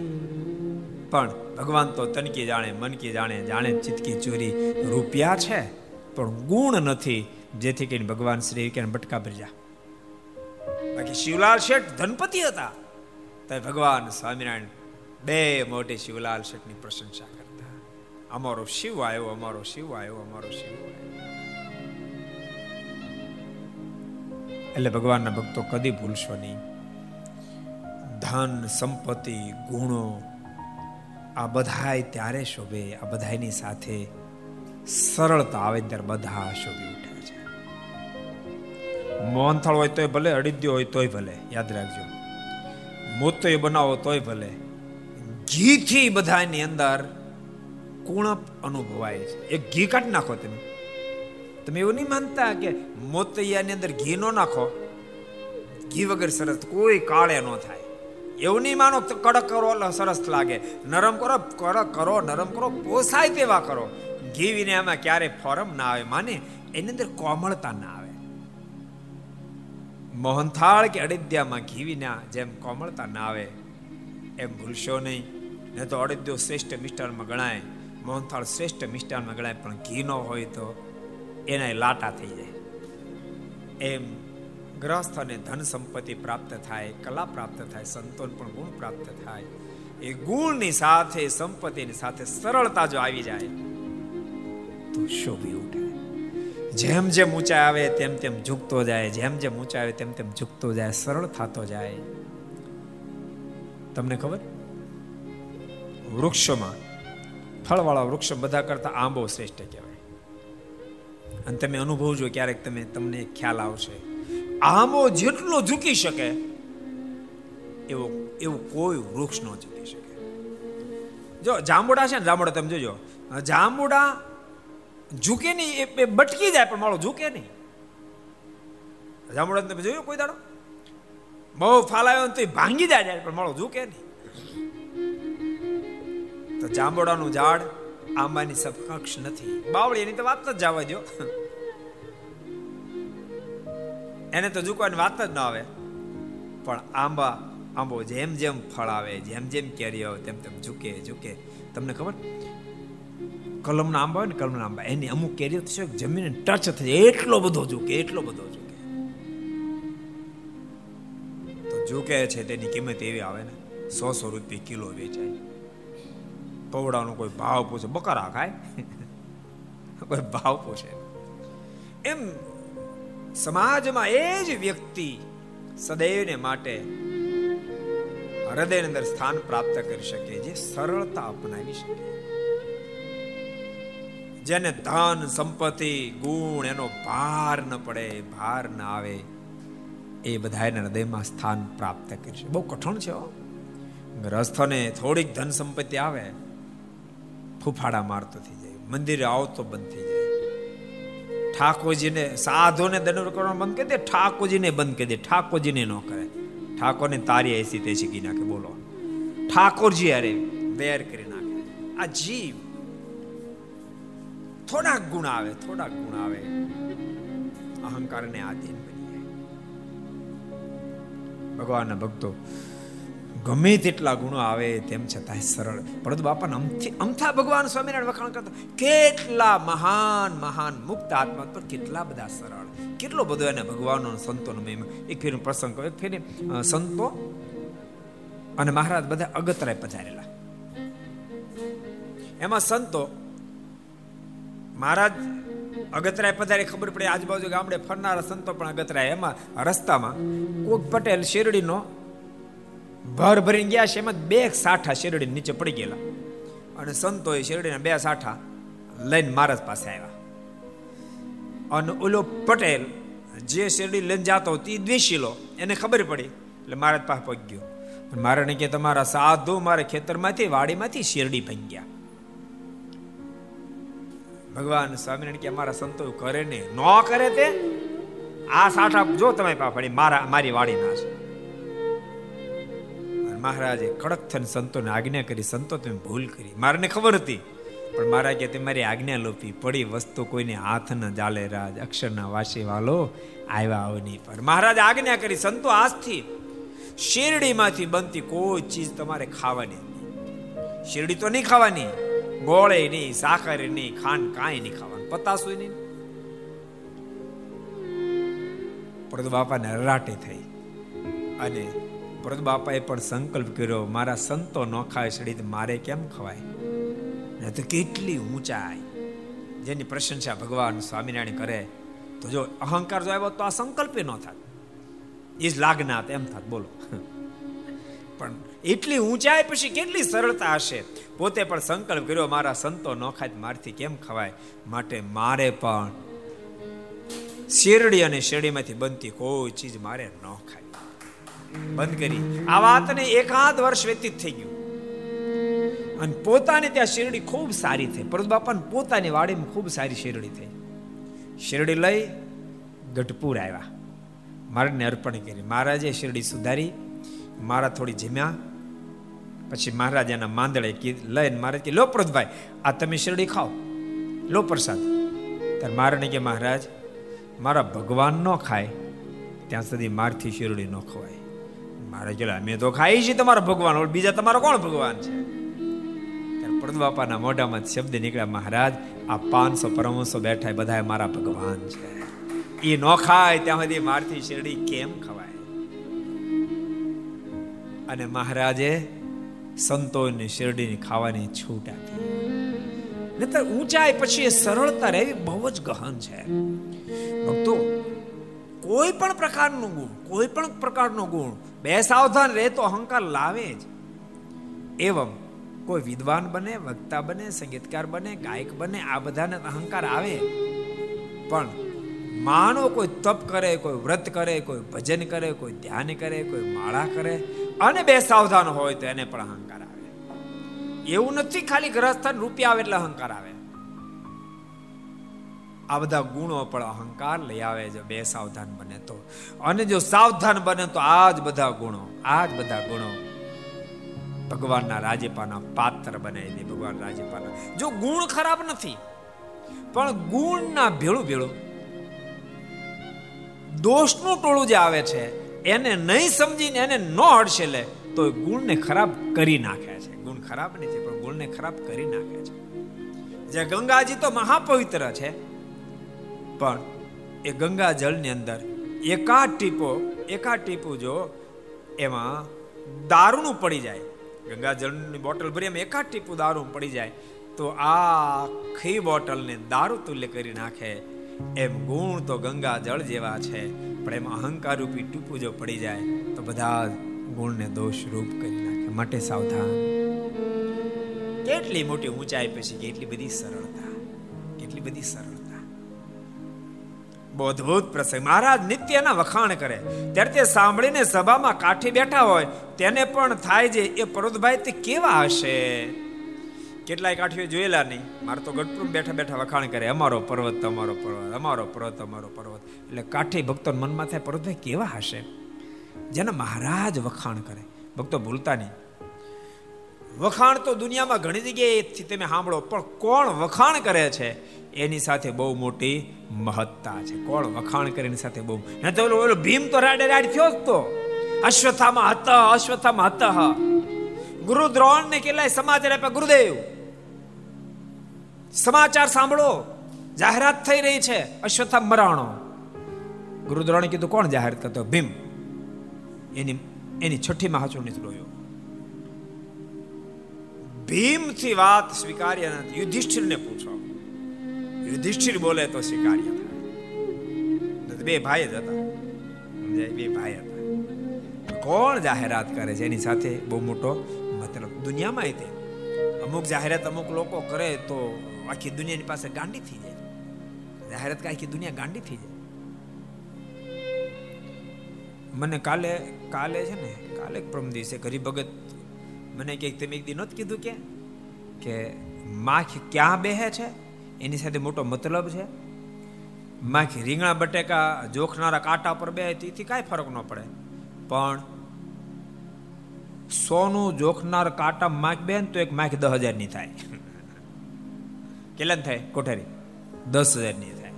પણ ભગવાન તો તનકી જાણે મનકી જાણે જાણે ચિતકી ચોરી રૂપિયા છે, પણ ગુણ નથી. જેથી કરીને ભગવાન શ્રી કે બટકા ભરજા બાકી શિવલાલ શેઠ ધનપતિ હતા. તો ભગવાન સ્વામિનારાયણ બે મોટી શિવલાલ શેઠની પ્રશંસા કરતા. અમારો શિવ આવ્યો, અમારો શિવ આવ્યો, અમારો શિવ આવ્યો. એટલે ભગવાનના ભક્તો કદી ભૂલશો નહીં. ધન, સંપત્તિ, ગુણો, આ બધાય ત્યારે શોભે, આ બધાની સાથે સરળતા આવે ત્યારે બધા શોભી ઉઠે છે. મોહનથાળ હોય તોય ભલે, અડિદ્યો હોય તોય ભલે, યાદ રાખજો. મોતોય બનાવો તોય ભલે. ઘીથી બધાની અંદર કુણપ અનુભવાય છે. એક ઘી કાઢી નાખો તમે. તમે એવું નહીં માનતા કે મોતૈયાની અંદર ઘી નો નાખો? ઘી વગર સરસ કોઈ કાળે ન થાય. એવું નહીં માનો કડક કરો સરસ લાગે. નરમ કરો, કડક કરો, નરમ કરો, પોસાય તેવા કરો. ઘી વિને આમાં ક્યારે ફોરમ ના આવે. માને, એની અંદર કોમળતા ના આવે. મોહનથાળ કે અડિદ્યામાં ઘી વિના જેમ કોમળતા ના આવે, એમ ભૂલશો નહીં. ને તો અડિદ્યો શ્રેષ્ઠ મિષ્ટાનમાં ગણાય. મોહનથાળ શ્રેષ્ઠ મિષ્ટાનમાં ગણાય, પણ ઘી ન હોય તો એના લાટા થઈ જાય. એમ ગ્રહસ્થને ધન સંપત્તિ પ્રાપ્ત થાય, કલા પ્રાપ્ત થાય, સંતોન પણ ગુણ પ્રાપ્ત થાય. એ ગુણની સાથે, સંપત્તિની સાથે સરળતા જો આવી જાય, તો શોભી ઉઠે જેમ જેમ ઊંચાઈ આવે, તેમ તેમ ઝૂકતો જાય. જેમ જેમ ઊંચાઈ આવે, તેમ તેમ ઝૂકતો જાય, સરળ થતો જાય. તમને ખબર? વૃક્ષોમાં, ફળવાળા વૃક્ષો બધા કરતા આંબો શ્રેષ્ઠ કહેવાય. અને તમે અનુભવજો ક્યારેક તમે, તમને ખ્યાલ આવશે. આંબો જેટલો ઝૂકી શકે, એવો, એવું કોઈ વૃક્ષ ન ઝૂકી શકે. જો, જાંબુડા છે ને, જાંબુડા તમે જોજો. જાંબુડા ઝૂકે નહીં, એ બટકી જાય, પણ માળો ઝૂકે નહીં. જાંબુડા તમે જોયું કોઈ દાડો? બહુ ફાલાયો તો ભાંગી જાય, પણ માળો ઝૂકે નહીં. તો જાંબુડાનું ઝાડ આંબાની સમકક્ષ નથી. બાવળી, એની તો વાત જ જવા દો એને તો ઝૂકવાની વાત જ ન આવે. પણ આંબા, આંબો જેમ જેમ ફળ આવે, જેમ જેમ કેરી આવે, તેમ તેમ ઝૂકે ઝૂકે. તમને ખબર? કલમના આંબા હોય ને, કલમના આંબા. એની અમુક કેરીઓ થશે જમીન ટચ થઈ એટલો બધો ઝૂકે, એટલો બધો ઝૂકે. તો ઝૂકે છે, તેની કિંમત એવી આવે ને, સો સો રૂપિયા કિલો વેચાય. પવડાનો કોઈ ભાવ પૂછે બકરા ખાય? કોઈ ભાવ પૂછે એમ સમાજમાં એ જ વ્યક્તિ સદૈવને માટે હૃદયની અંદર સ્થાન પ્રાપ્ત કરી શકે, જે સરળતા અપનાવી શકે. જેને ધન, સંપત્તિ, ગુણ એનો ભાર ન પડે, ભાર ન આવે, એ બધા એના હૃદયમાં સ્થાન પ્રાપ્ત કરી શકે. બહુ કઠણ છે ગ્રસ્થને થોડીક ધન સંપત્તિ આવે ફૂફાડા મારતો થઈ જાય. મંદિરે આવતો બંધ થઈ જાય. ઠાકોરજીને સાધુને દંડ કરવાનું બંધ કરી દે, ઠાકોરજીને બંધ કરી દે. ઠાકોરજીને ન કરે. ઠાકોરને તારી એસી તે શીખી નાખે, બોલો. ઠાકોરજી અરે વેર કરી નાખે. આ જીવ થોડાક ગુણ આવે થોડાક ગુણ આવે. અહંકારને આધીન બની જાય. ભગવાનના ભક્તો ગમે તેટલા ગુણો આવે તેમ છતાંય સરળ. પરંતુ બાપાને અમથી અમથા ભગવાન સ્વામિનારાયણ વખાણ કરતા, કેટલા મહાન મહાન મુક્ત આત્મા પર કેટલા બધા સરળ. કેટલો બધો એને ભગવાનનો સંતોનો મહિમા. એક ફેર પ્રસંગ એક ફેર સંતો અને મહારાજ બધા અગતરાય પધારેલા. એમાં સંતો, મહારાજ અગતરાય પધારે, ખબર પડે આજુબાજુ ગામડે ફરનારા સંતો પણ અગતરાય. એમાં રસ્તામાં કોક પટેલ શેરડીનો ભર ભરીને ગયા છે, એમાં બે સાઠા શેરડી નીચે પડી ગયેલા. અને સંતોએ શેરડીના બે સાઠા લઈને મહારાજ પાસે આવ્યા. અને ઓલો પટેલ જે શેરડી લઈને જાતો તે દ્વેષીલો એને ખબર પડી, એટલે મહારાજ પાસે પગ ગયો. મહારાજને કે, તમારા સાધુ મારા ખેતરમાંથી, વાડીમાંથી શેરડી ભાંગ્યા ભગવાન સ્વામિનારાયણ કે, અમારા સંતો કરે ને ન કરે તે? આ સાઠા જો તમે પડી, મારા, મારી વાડી ના છે. મહારાજે કડક થઈને સંતોને આજ્ઞા કરી, સંતો તમે ભૂલ કરી. મારને ખબર હતી, પણ મારા કે તમારી આજ્ઞા લોપી પડી, વસ્તુ કોઈને હાથ ન જાલે રાજ અક્ષરના વાસી વાલો આવ્યા અવની પર. મહારાજ આજ્ઞા કરી, સંતો આજથી શેરડીમાંથી બનતી કોઈ ચીજ તમારે ખાવાની શેરડી તો નહીં ખાવાની, ગોળે નહીં સાકર નહીં, ખાંડ કાંઈ નહીં ખાવાનું પતાસું નહીં. પરંતુ બાપાને રાટે થઈ અને પરંતુ બાપાએ પણ સંકલ્પ કર્યો, મારા સંતો ન ખાય સડી મારે કેમ ખવાય? ને તો કેટલી ઊંચાઈ. જેની પ્રશંસા ભગવાન સ્વામિનારાયણ કરે, તો જો અહંકાર જો આવ્યો તો આ સંકલ્પે ન થાત. એ જ લાગના એમ થાત, બોલો. પણ એટલી ઊંચાઈ પછી કેટલી સરળતા હશે? પોતે પણ સંકલ્પ કર્યો, મારા સંતો ન ખાય મારથી કેમ ખવાય? માટે મારે પણ શેરડી અને શેરડીમાંથી બનતી કોઈ ચીજ મારે ન ખાય. બંધ કરી. આ વાતને એકાદ વર્ષ વ્યતીત થઈ ગયું. અને પોતાને ત્યાં શેરડી ખૂબ સારી થઈ. પરંતુ બાપાને પોતાની વાડીમાં ખૂબ સારી શેરડી થઈ. શેરડી લઈ ગઢપુર આવ્યા. મારને અર્પણ કરી. મહારાજે શેરડી સુધારી. મારા થોડી જીમ્યા. પછી મહારાજાના માંદળે લઈને મહારાજ કે, લો પ્રદભાઈ, આ તમે શેરડી ખાઓ. લો પ્રસાદ. ત્યારે મારાને કે, મહારાજ, મારા ભગવાન ન ખાય. ત્યાં સુધી મારથી શેરડી ન ખવાય. મારે કે અમે તો ખાઈ છીએ તમારો ભગવાન બીજા તમારો કોણ ભગવાન છે? પડદબાપાના મોઢામાં શબ્દ નીકળ્યા, મહારાજ, આ પાંચસો પરમસો બેઠા બધા મારા ભગવાન છે. એ ન ખાય, ત્યાં સુધી મારથી શેરડી કેમ ખવાય? અને મહારાજે સંતોને શેરડીની ખાવાની છૂટ આપી. નહીતર ઊંચાઈ પછી એ સરળતા રહેવી બહુ જ ગહન છે. ભક્તો કોઈ પણ પ્રકારનું ગુણ, કોઈ પણ પ્રકારનો ગુણ, બે સાવધાન રહે તો અહંકાર લાવે જ. એવમ, કોઈ વિદ્વાન બને, વક્તા બને, સંગીતકાર બને, ગાયક બને, આ બધાને અહંકાર આવે. પણ માનો કોઈ તપ કરે, કોઈ વ્રત કરે, કોઈ ભજન કરે, કોઈ ધ્યાન કરે, કોઈ માળા કરે અને બે સાવધાન હોય તો એને પણ અહંકાર આવે. એવું નથી ખાલી ગ્રહસ્થાન રૂપિયા આવે એટલે અહંકાર આવે. આ બધા ગુણો પણ અહંકાર લઈ આવે છે. બે સાવધાન બને તો. અને જો સાવધાન બને તો આ જ બધા ગુણો આ જ બધા ગુણો ભગવાનના રાજ્યપાના પાત્ર બનાવી દે, ભગવાન રાજ્યપાના. જો ગુણ ખરાબ નથી, પણ ગુણના ભેળું ભેળું દોષનું ટોળું જે આવે છે, એને નહીં સમજીને એને ન હડશે લે, તો ગુણને ખરાબ કરી નાખે છે. ગુણ ખરાબ નથી, પણ ગુણને ખરાબ કરી નાખે છે. જે ગંગાજી તો મહાપવિત્ર છે. પણ એ ગંગા જળની અંદર એકાદ ટીપો, એકાદ ટીપું જો એમાં દારૂનું પડી જાય. ગંગા જળની બોટલ ભરી એમાં એકાદ ટીપું દારૂ પડી જાય. તો આખી બોટલને દારૂ તુલ્ય કરી નાખે. એમ ગુણ તો ગંગા જળ જેવા છે. પણ એમાં અહંકાર રૂપી ટીપું જો પડી જાય, તો બધા ગુણને દોષ રૂપ કરી નાખે. માટે સાવધાન. કેટલી મોટી ઊંચાઈ પછી કેટલી બધી સરળતા, કેટલી બધી સરળતા. અદભુત પ્રસંગ. મહારાજ નિત્યના વખાણ કરે. ત્યારે તે સાંભળીને સભામાં કાઠી બેઠા હોય. તેને પણ થાય છે એ પરોતભાઈ તે કેવા હશે? કેટલાય કાઠીઓ જોયેલા નહીં. મારે તો ગઢપુર બેઠા બેઠા વખાણ કરે. અમારો પર્વત તમારો પર્વત, અમારો પર્વત અમારો પર્વત. એટલે કાઠી ભક્તો મનમાં થાય પર્વતભાઈ કેવા હશે? જેને મહારાજ વખાણ કરે. ભક્તો ભૂલતા નહીં. વખાણ તો દુનિયામાં ઘણી જગ્યાએથી તમે સાંભળો, પણ કોણ વખાણ કરે છે? એની સાથે બહુ મોટી મહત્તા છે. કોણ વખાણ કરે એની સાથે બહુ? તો ઓલો ભીમ તો રાડે રાડ થયો જ તો. અશ્વથામાં હતા અશ્વથામાં હતા. ગુરુ દ્રોણ ને કેટલાય સમાચાર આપ્યા ગુરુદેવ. સમાચાર સાંભળો. જાહેરાત થઈ રહી છે. અશ્વથા મરાણો. ગુરુદ્રોણે કીધું, કોણ જાહેર કરતો ભીમ. એની એની છઠ્ઠીમાં હાચું ભીમ ભીમથી વાત સ્વીકાર્ય નથી. યુધિષ્ઠિરને પૂછો. યુધિષ્ઠિર બોલે તો સ્વીકાર્ય થાય બે ભાઈ જ હતા બે ભાઈ હતા કોણ જાહેરાત કરે છે એની સાથે બહુ મોટો મતલબ દુનિયામાં તે અમુક જાહેરાત અમુક લોકો કરે તો આખી દુનિયાની પાસે ગાંડી થઈ જાય જાહેરાત આખી દુનિયા ગાંડી થઈ જાય મને કાલે કાલે છે ને કાલે પ્રમ દિવસે ગરીબ ભગત મને કે તમે એક દી નહોતું કીધું કે કે માખ ક્યાં બેહે છે એની સાથે મોટો મતલબ છે? માખી રીંગણા, બટેકા, જોખનારા કાંટા પર બે, તેથી કાંઈ ફરક ન પડે. પણ સોનું, જોખનાર, કાંટા, માખ બેન, તો એક માખ દસ હજારની થાય. કેટલા થાય? કોઠારી. દસ હજારની થાય.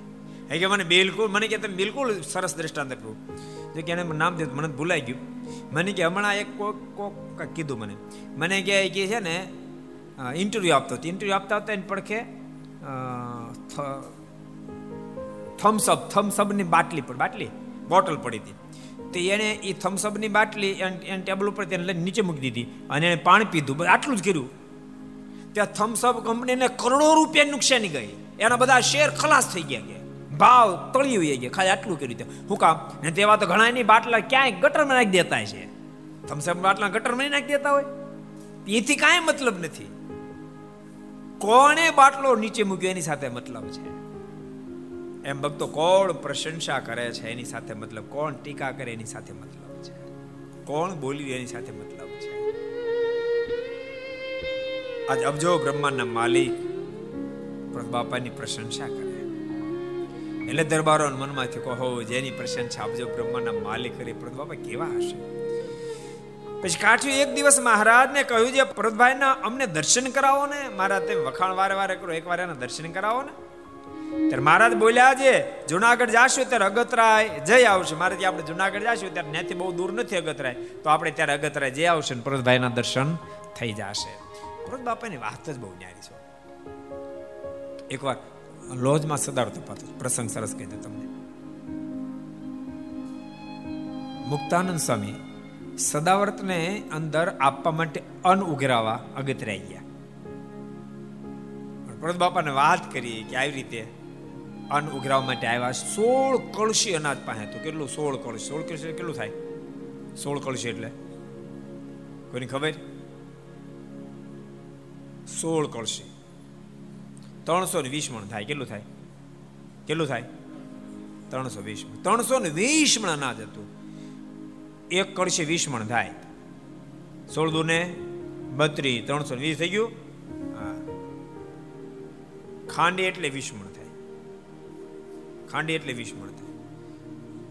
હે કે મને બિલકુલ, મને કે તમે બિલકુલ સરસ દ્રષ્ટાંત આપ્યું. જો કે એને નામ દીધું મને ભૂલાઈ ગયું. મને કે હમણાં એક કોક કોક કીધું મને. મને કે છે ને ઇન્ટરવ્યુ આપતો હતો. ઇન્ટરવ્યુ આપતા હતા એને પડખે થમ્સઅપ થમ્સઅપની બાટલી પર, બાટલી બોટલ પડી હતી. તો એણે એ થમ્સઅપની બાટલી એને ટેબલ ઉપર તેને લઈને નીચે મૂકી દીધી અને એને પાણી પીધું આટલું જ કર્યું. ત્યાં થમ્સઅપ કંપનીને કરોડો રૂપિયા નુકસાની ગઈ. એના બધા શેર ખલાસ થઈ ગયા ગયા ભાવ તળી ગયા, ખાલી આટલું કર્યું હું કામ? ને તેવા તો ઘણા એની બાટલા ક્યાંય ગટરમાં નાખી દેતા છે થમ્સઅપ બાટલા ગટર નહીં નાખી દેતા હોય? એથી કાંઈ મતલબ નથી. કોણે બાટલો નીચે મૂક્યો? એની સાથે મતલબ છે. એમ ભક્તો કોણ પ્રશંસા કરે છે? એની સાથે મતલબ. કોણ ટીકા કરે? એની સાથે મતલબ છે. કોણ બોલ્યું એની સાથે મતલબ છે. આજ અબજો બ્રહ્માંડના માલિક બાપાની પ્રશંસા કરે. એટલે દરબારો મનમાંથી કહો જેની પ્રશંસા અબજો બ્રહ્માંડના માલિક કરી, પ્રભુ બાપા કેવા હશે? પછી કાઠ્યું એક દિવસ મહારાજને કહ્યું છે પ્રદભાઈના અમને દર્શન કરાવો ને, મારા તે વખાણ વારે વારે કરો, એક વાર એના દર્શન કરાવો ને. ત્યારે મહારાજ બોલ્યા છે, જુનાગઢ જાશું ત્યારે અગતરાય જઈ આવશે. મારે ત્યાં આપણે જુનાગઢ જાશું ત્યારે ત્યાંથી બહુ દૂર નથી અગતરાય. તો આપણે ત્યારે અગતરાય જઈ આવશે ને પ્રદભાઈના દર્શન થઈ જશે. પ્રદ બાપાની વાત જ બહુ ન્યારી છે. એકવાર લોજમાં સદાર તપાતો, પ્રસંગ સરસ કહી દો તમને. મુક્તાનંદ સ્વામી સદાવર્તને અંદર આપવા માટે અન્ન ઉઘરાવા અગતરાઈ ગયા પ્રદ બાપાને વાત કરી કે આવી રીતે અન્ન ઉઘરાવા માટે આવ્યા સોળ કળશી અનાજ પાસે તો કેટલું? સોળ કળશી. સોળ કળશી કેટલું થાય? સોળ કળશી એટલે. કોઈની ખબર? સોળ કળશી. ત્રણસો ને વીસ મણ થાય. કેટલું થાય? કેટલું થાય? ત્રણસો વીસ ત્રણસો ને વીસ મણ અનાજ હતું. એક કળશે વીસ મણ થાય. સોળ દુને બત્રીસ, ત્રણસો વીસ થઈ ગયું. ખાંડી એટલે વીસ મણ થાય. ખાંડી એટલે વીસ મણ થાય.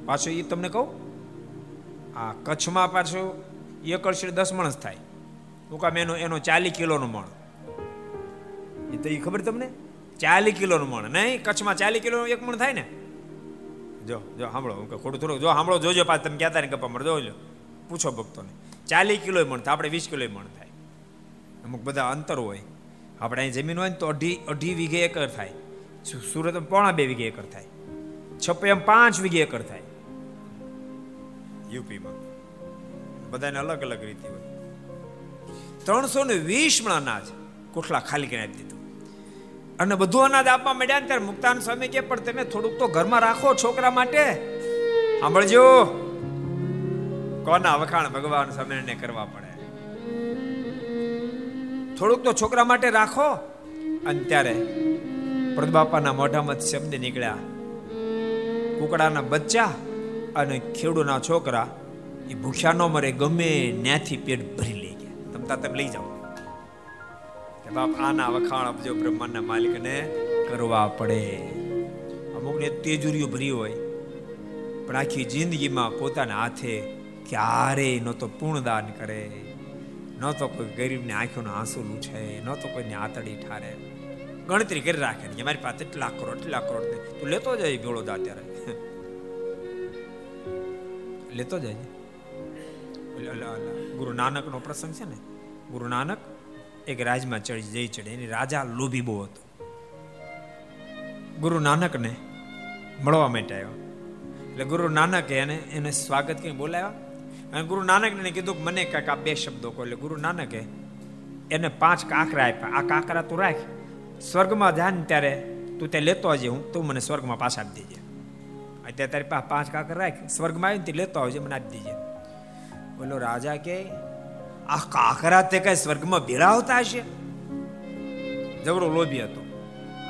પાછું એ તમને કહું? આ કચ્છમાં પાછું એક કળશે દસ મણ જ થાય. ટૂંકા એનો એનો ચાલીસ કિલોનો મણ. એ તો એ ખબર તમને? ચાલીસ કિલોનું મણ. નહીં, કચ્છમાં ચાલીસ કિલો એક મણ થાય ને? જો જો, સાંભળો, હું ખોટું થોડું, જો, સાંભળો, જોજો પાછ, તમે કહેતા ને ગપ્પા મળે જોજો પૂછો ભક્તોને. ચાલીસ કિલો મણ થાય, આપણે વીસ કિલો મણ થાય. અમુક બધા અંતર હોય. આપણે અહીં જમીન હોય ને તો અઢી અઢી વીઘે એકર થાય. સુરત પોણા બે વીઘે એકર થાય. છપ્પે એમ પાંચ વીઘે એકર થાય. યુપીમાં બધાને અલગ અલગ રીતે હોય. ત્રણસો ને વીસ મણ અનાજ કોઠલા ખાલી કરીને આપી દીધું. અને બધું અનાજ આપવા માંડ્યા ને ત્યારે મુક્તાન સ્વામી કે, પણ તમે થોડુંક તો ઘરમાં રાખો છોકરા માટે. સાંભળજો. કોના વખાણ ભગવાન સ્વામીને કરવા પડે? થોડુંક તો છોકરા માટે રાખો. અને ત્યારે પ્રદબાપાના મોઢામાં શબ્દ નીકળ્યા. કુકડાના બચ્ચા અને ખેડૂના છોકરા, એ ભૂખ્યા ન મરે, ગમે ન્યાથી પેટ ભરી લઈ ગયા. તમતા તમે લઈ જાઓ. બાપ આના વખાણ આપજો બ્રહ્માંડના માલિકને કરવા પડે. અમુકને તેજુરીઓ ભરી હોય, પણ આખી જિંદગીમાં પોતાના હાથે ક્યારેય ન તો પૂર્ણદાન કરે. ન તો કોઈ ગરીબને આંખોનો આંસુ લૂછે ન તો કોઈને આતડી ઠારે. ગણતરી કરી રાખે ને મારી પાસે એટલા કરોડ એટલા કરોડ તું લેતો જાય ભેળો દા ત્યારે. લેતો જાય. ગુરુ નાનકનો પ્રસંગ છે ને? ગુરુ નાનક એક રાજમાં ચડી જઈ ચડે એની રાજા લોભી બહુ હતો. ગુરુ નાનકને મળવા માટે આવ્યો. એટલે ગુરુ નાનકે એને એને સ્વાગત કરીને બોલાવ્યા. અને ગુરુ નાનકને કીધું કે મને કાંઈક આ બે શબ્દો કહો. એટલે ગુરુ નાનકે એને પાંચ કાંકરા આપ્યા. આ કાંકરા તું રાખ. સ્વર્ગમાં જાય ને ત્યારે તું ત્યાં લેતો આવજે, હું તું મને સ્વર્ગમાં પાછા આપી દેજે. અત્યારે તારી પાંચ કાંકર રાખ. સ્વર્ગમાં આવીને તે લેતો આવજે, મને આપી દેજે. બોલો, રાજા કે આ કાકરા તે કઈ સ્વર્ગમાં ભેળાવતા હશે? જબરો લોભી હતો.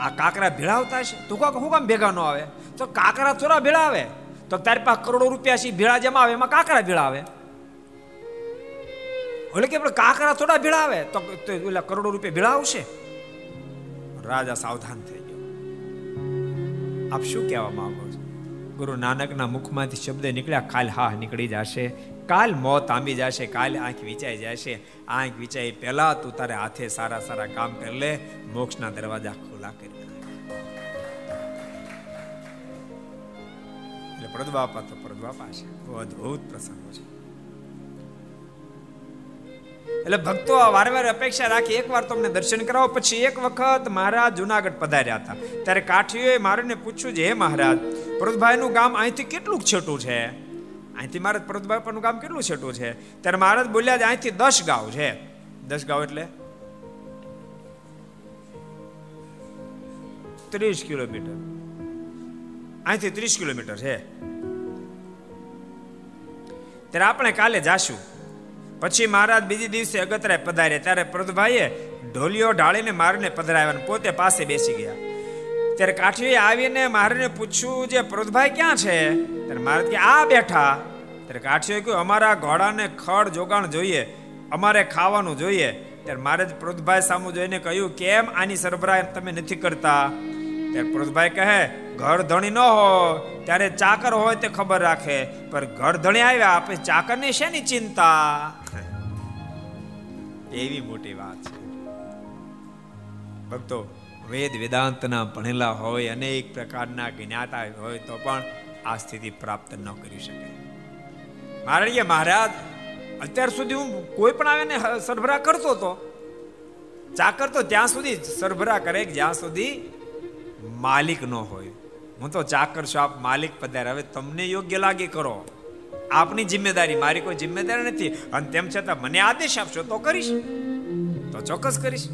આ કાકરા ભેળાવતા હશે? તું કહો હું કામ ભેગા ન આવે? તો કાકરા થોડા ભેળાવે. તો તારી પાસે કરોડો રૂપિયા છે ભેળા જેમાં આવે, એમાં કાકરા ભેળાવે. એટલે કે, પણ કાકરા થોડા ભેળાવે. તો ઓલા કરોડો રૂપિયા ભેળાવશે? રાજા સાવધાન થઈ ગયો. આપ શું કહેવા માંગો ગુરુ નાનકના મુખમાંથી શબ્દ નીકળ્યા, કાલ હા નીકળી જશે, કાલ મોત આંબી જશે, કાલ આંખ વિચાઈ જશે. આંખ વિચાઈ પહેલા તું તારે હાથે સારા સારા કામ કરી લે, મોક્ષના દરવાજા ખુલ્લા કરી એટલે પ્રદવાપા તો પ્રદવાપા છે. બહુ અદભુત પ્રસંગ છે. એટલે ભક્તો વારે વારે અપેક્ષા રાખી, એકવાર તમને દર્શન કરાવો. પછી એક વખત મહારાજ જુનાગઢ પધાર્યા હતા. ત્યારે કાઠીઓએ મારને પૂછ્યું છે હે મહારાજ પ્રદભાઈનું ગામ અહીંથી કેટલું છેટું છે? અહીંથી મહારાજ પ્રદભાઈનું ગામ કેટલું છેટું છે? ત્યારે મહારાજ બોલ્યા છે, અહીંથી દસ ગાંવ છે. દસ ગાવ એટલે? ત્રીસ કિલોમીટર. અહીંથી ત્રીસ કિલોમીટર છે. ત્યારે આપણે કાલે જાશું. પછી મહારાજ બીજી દિવસે અગતરાય પધાર્યા ત્યારે પ્રદભાઈએ ઢોલિયો ઢાળીને મારીને પધરાવ્યા પોતે પાસે બેસી ગયા. ત્યારે કાઠીએ આવીને મહારાજને પૂછ્યું જે પ્રદભાઈ ક્યાં છે? ત્યારે મહારાજ કે આ બેઠા. ત્યારે કાઠીએ કહ્યું અમારા ઘોડાને ખડ જોગાણ જોઈએ અમારે ખાવાનું જોઈએ. ત્યારે મહારાજ પ્રદભાઈ સામુ જોઈને કહ્યું કેમ આની સરભરા તમે નથી કરતા? ત્યારે પ્રદભાઈ કહે ઘર ધણી ન હોય ત્યારે ચાકર હોય તે ખબર રાખે પણ ઘર ધણી આવ્યા આપણે ચાકરની શેની ચિંતા? એવી મોટી વાત છે. ભક્તો વેદ વેદાંતના ભણેલા હોય, અનેક પ્રકારના જ્ઞાતા હોય, તો પણ આ સ્થિતિ પ્રાપ્ત ન કરી શકે. મારણીએ મહારાજ, અત્યાર સુધી હું કોઈ પણ આવે ને સરભરા કરતો હતો ચાકર તો ત્યાં સુધી સરભરા કરે જ્યાં સુધી માલિક ન હોય. હું તો ચાકર છું આપ માલિક પધાર. હવે તમને યોગ્ય લાગે કરો. આપની જિમ્મેદારી, મારી કોઈ જિમ્મેદારી નથી. અને તેમ છતાં મને આદેશ આપશો તો કરીશ. તો ચોક્કસ કરીશ.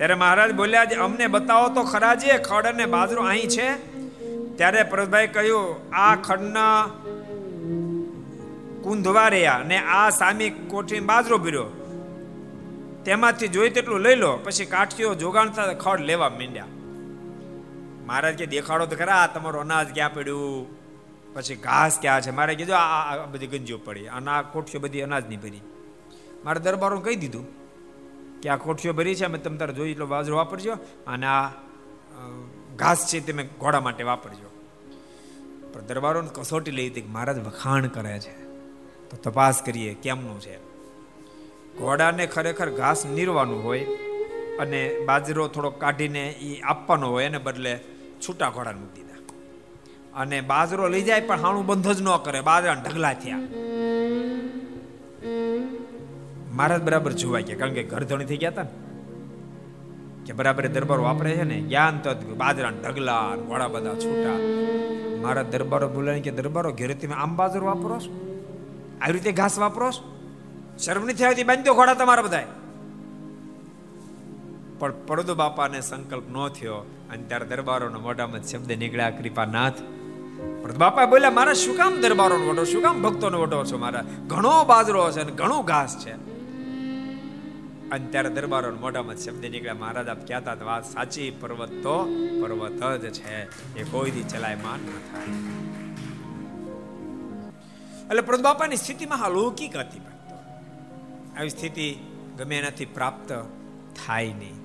ત્યારે મહારાજ બોલ્યા અમને બતાવો તો ખરા જે ખડ અને બાજરો અહીં છે? ત્યારે પરસભાઈ કહ્યું, આ ખડના કુંધવા રહ્યા ને આ સામી કોઠી બાજરો ભીર્યો. તેમાંથી જોઈ તેટલું લઈ લો, પછી કાઠીઓ જોગાણતા ખડ લેવા માંડ્યા. મહારાજ કે, દેખાડો તો ખરા તમારું અનાજ ક્યાં પડ્યું? પછી ઘાસ ક્યાં છે? મારે કીધું, આ બધી ગંજીઓ પડી અને આ કોઠીઓ બધી અનાજની ભરી. મારે દરબારો કહી દીધું કે આ કોઠીઓ ભરી છે, અમે તમે તારે જોઈ એટલો બાજરો વાપરજો અને આ ઘાસ છે તમે ઘોડા માટે વાપરજો. પણ દરબારોને કસોટી લઈ હતી મહારાજ વખાણ કરે છે. તો તપાસ કરીએ કેમનું છે. ઘોડાને ખરેખર ઘાસ નીરવાનું હોય અને બાજરો થોડો કાઢીને એ આપવાનો હોય એને બદલે છૂટા ઘોડાને મૂકી દીધા અને બાજરો લઈ જાય પણ હાણું બંધ જ ન કરે બાજરા ઢગલા થયા. મહારાજ બરાબર જોવાય ગયા કારણ કે ઘર ધણી થઈ ગયા હતા ને. કે બરાબર દરબારો વાપરે છે ને, જ્ઞાન તત્વ બાજરા ઢગલા ઘોડા બધા છૂટા. મારા દરબારો બોલાય કે, દરબારો ઘેરે તમે આમ બાજરો વાપરો છો? આવી રીતે ઘાસ વાપરો છો? શરમ નથી આવતી? બાંધ્યો ઘોડા તમારા બધા પણ પડદો બાપાને સંકલ્પ ન થયો અને ત્યારે દરબારોનો મોઢામાં શબ્દ નીકળ્યા, કૃપાનાથ. પણ બાપા બોલ્યા, મારા શું કામ દરબારોનો વડો શું કામ ભક્તોનો વડો છો મારા? ઘણો બાજરો છે અને ઘણું ઘાસ છે. અને ત્યારે દરબારો મોઢામાં શબ્દ નીકળ્યા, મહારાજ, આપ કહેતા વાત સાચી, પર્વત તો પર્વત જ છે, એ કોઈથી ચલાયમાન ન થાય. એટલે પ્રભુ બાપાની સ્થિતિમાં અલૌકિક હતી ભક્તો આવી સ્થિતિ ગમે એનાથી પ્રાપ્ત થાય નહીં.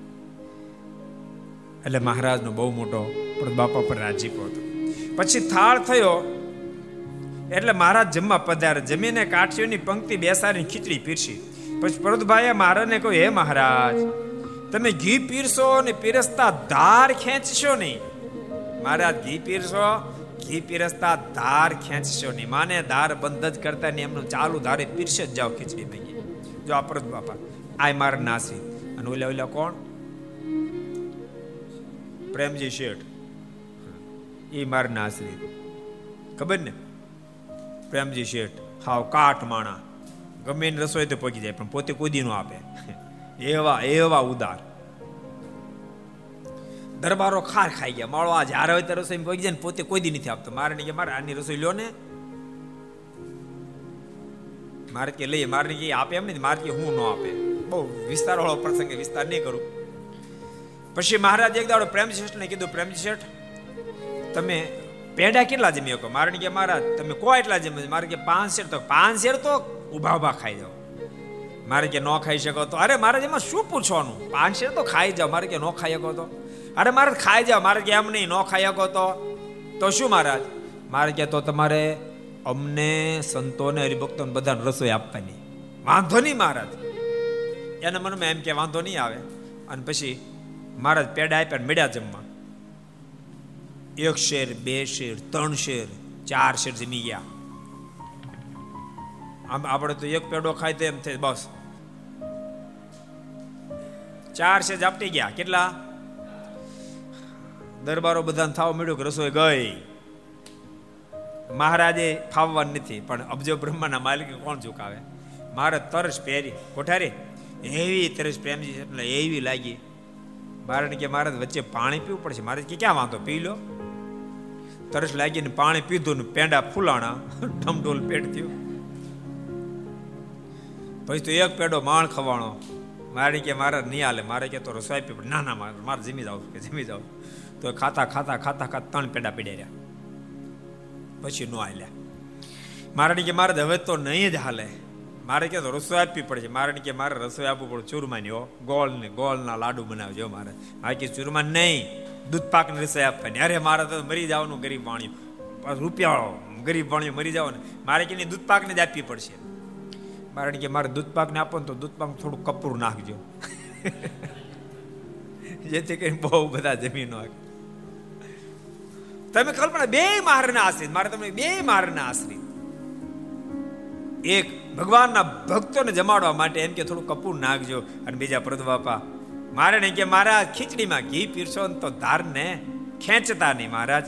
એટલે મહારાજનો બહુ મોટો પ્રભુ બાપા પર રાજીપો હતો. પછી થાળ થયો, એટલે મહારાજ જમવા પધારે જમીને કાઠીઓની પંક્તિ બેસાડીને ખીચડી પીરસી. પછી પરદભાઈએ મહારાજને કહ્યું, હે મહારાજ, તમે ઘી પીરશો ને પીરસતા ધાર ખેંચશો નહીં. મહારાજ, ઘી પીરશો ઘી પીરસતા ધાર ખેંચશો નહીં. માને ધાર બંધ જ કરતા ને એમનું ચાલુ ધારે પીરસે જ જાઓ ખીચડી ભેગી. જો આ પરદ બાપા આ માર નાસી. અને ઓલા ઓલા કોણ? પ્રેમજી શેઠ. એ માર નાસી ખબર ને? પ્રેમજી શેઠ, હાવ કાઠ માણા. ગમે એની રસોઈ તો પહોંચી જાય, પણ પોતે કુદી નો આપે. એવા એવા ઉદાર. દરબારો ખાર ખાઈ ગયા. માળો આ જ્યારે હોય ત્યારે રસોઈ પહોંચી જાય ને પોતે કોઈ નથી આપતો. મારે કે મારે આની રસોઈ લ્યો ને. મારે કે લઈએ, મારે કે આપે એમ નહીં મારે કે હું ન આપે. બહુ વિસ્તાર વાળો પ્રસંગે વિસ્તાર નહીં કરું. પછી મહારાજ એક દાડો પ્રેમજી શેઠને કીધું પ્રેમ શેઠ તમે પેંડા કેટલા જમી શકો મારે કે, મહારાજ, તમે કો એટલા જમી મારે કે પાંચ શેર તો પાંચ શેર તો ઊભા ઊભા ખાઈ જાઓ મારે કે ન ખાઈ શકો તો? અરે, મારે એમાં શું પૂછવાનું? પાંચે તો ખાઈ જાઓ, મારે કે ન ખાઈ શકો તો? અરે, મારે ખાઈ જાઓ, મારે કે એમ નહીં, ન ખાઈ શકો તો? તો શું મહારાજ? મારે કે તો તમારે અમને સંતોને હરિભક્તોને બધાને રસોઈ આપવાની. વાંધો નહીં મહારાજ. એના મનમાં એમ કે વાંધો નહીં આવે. અને પછી મહારાજ પેડા આપ્યા મેળ્યા જમવા. એક શેર, બે શેર, ત્રણ શેર, ચાર શેર જમી ગયા. આમ આપણે તો એક પેડો ખાય એમ થાય, બસ. ચાર છે જાપટી ગયા. કેટલા? દરબારો બધાને થાવ મળ્યું કે રસોઈ ગઈ. મહારાજે ફાવવા નથી, પણ અબજો બ્રહ્માના માલિક કોણ ચૂકાવે મારે તરસ પહેરી. કોઠારી, એવી તરસ પ્રેમજી એટલે એવી લાગી. મારે કે મારે વચ્ચે પાણી પીવું પડશે. મારે કે, ક્યાં વાંધો? પી લો. તરસ લાગીને પાણી પીધું ને પેંડા ફૂલાણા, ઢમઢોલ પેટ થયું. પછી તો એક પેડો માણ ખવાણો. મારે કે મારે નહીં હાલે, મારે કે તો રસોઈ પી ના ના, મારે મારે જમી જાવ કે જમી જાવ તો ખાતા ખાતા ખાતા ખાતા ત્રણ પેડા પીડ્યા રહ્યા. પછી નો હાલ્યા. મારે કે મારે હવે તો નહીં જ હાલે. મારે કે તો રસોઈ આપવી પડશે મારે કે મારે રસોઈ આપવું પડે. ચૂરમાની હો, ગોળ ને, ગોળના લાડુ બનાવજો મારે. હા કે ચૂરમા નહીં, દૂધ પાકની રસોઈ આપવાની. અરે, મારે તો મરી જવાનું ગરીબ વાણિયું રૂપિયા ગરીબ વાણિયું મરી જવાનું. મારે કે દૂધ પાકને જ આપવી પડશે. મારે કે મારે દૂધપાકને આપો ને તો દૂધપાક થોડું કપૂર નાખજો. જેથી કરીને બહુ બધા જમીનો તમે કલ્પના, બે મારના આશ્રિત મારે તમને બે મારના આશ્રિત એક, ભગવાનના ભક્તોને જમાડવા માટે એમ કે થોડું કપૂર નાખજો અને બીજા પ્રદ બાપા, મારે નહીં કે મારા ખીચડીમાં ઘી પીરશો ને તો ધારને ખેંચતા નહીં મહારાજ.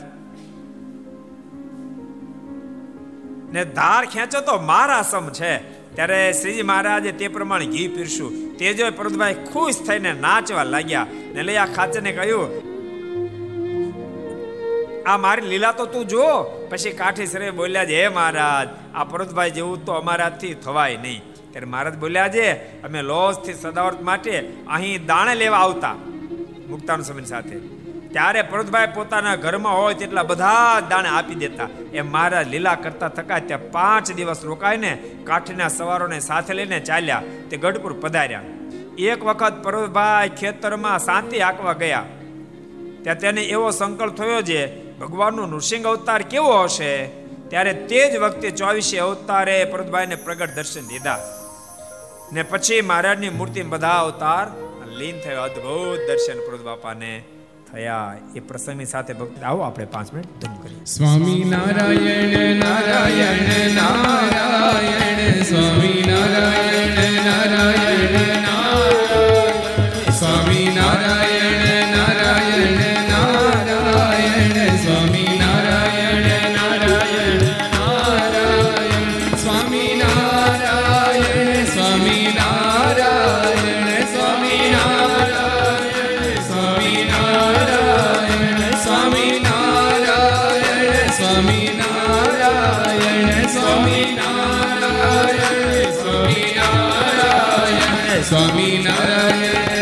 ને ધાર ખેંચો તો મારા સમ છે. ત્યારે શ્રીજી મહારાજે તે પ્રમાણે ઘી પીરશું તે જો પ્રદભાઈ ખુશ થઈને નાચવા લાગ્યા ને લઈ આ ખાચરને કહ્યું, આ મારી લીલા તો તું જો પછી કાઠી સરે બોલ્યા છે, હે મહારાજ, આ પરોતભાઈ જેવું તો અમારાથી થવાય નહીં. ત્યારે મહારાજ બોલ્યા છે, અમે લોસથી સદાવર્ત માટે અહીં દાણે લેવા આવતા. મુક્તાન સમય સાથે. ત્યારે પરોતભાઈ પોતાના ઘરમાં હોય તેટલા બધા દાણા આપી દેતા. એ મહારાજ લીલા કરતા થકા ત્યાં પાંચ દિવસ રોકાઈને કાઠીના સવારોને સાથે લઈને ચાલ્યા તે ગઢપુર પધાર્યા. એક વખત પરોતભાઈ ખેતરમાં શાંતિ આંકવા ગયા. ત્યાં તેને એવો સંકલ્પ થયો છે ભગવાનનો નૃસિંહ અવતાર કેવો હશે? ત્યારે તે જ વખતે ચોવીસે અવતારે પરતભાઈને પ્રગટ દર્શન દીધા. ને પછી મહારાજની મૂર્તિ બધા અવતાર લીન થયો. અદ્ભુત દર્શન પ્રભુ બાપાને થયા. એ પ્રસંગની સાથે ભક્તિ આવો આપણે પાંચ મિનિટ ધૂમ કરીએ. સ્વામી નારાયણ નારાયણ નારાયણ, સ્વામી નારાયણ નારાયણ નારાયણ, સ્વામી નારાયણ નારાયણ નારાયણ, સ્વામી નારાયણ નારાયણ નારાયણ, સ્વામી નારાયણ. Swami Narayan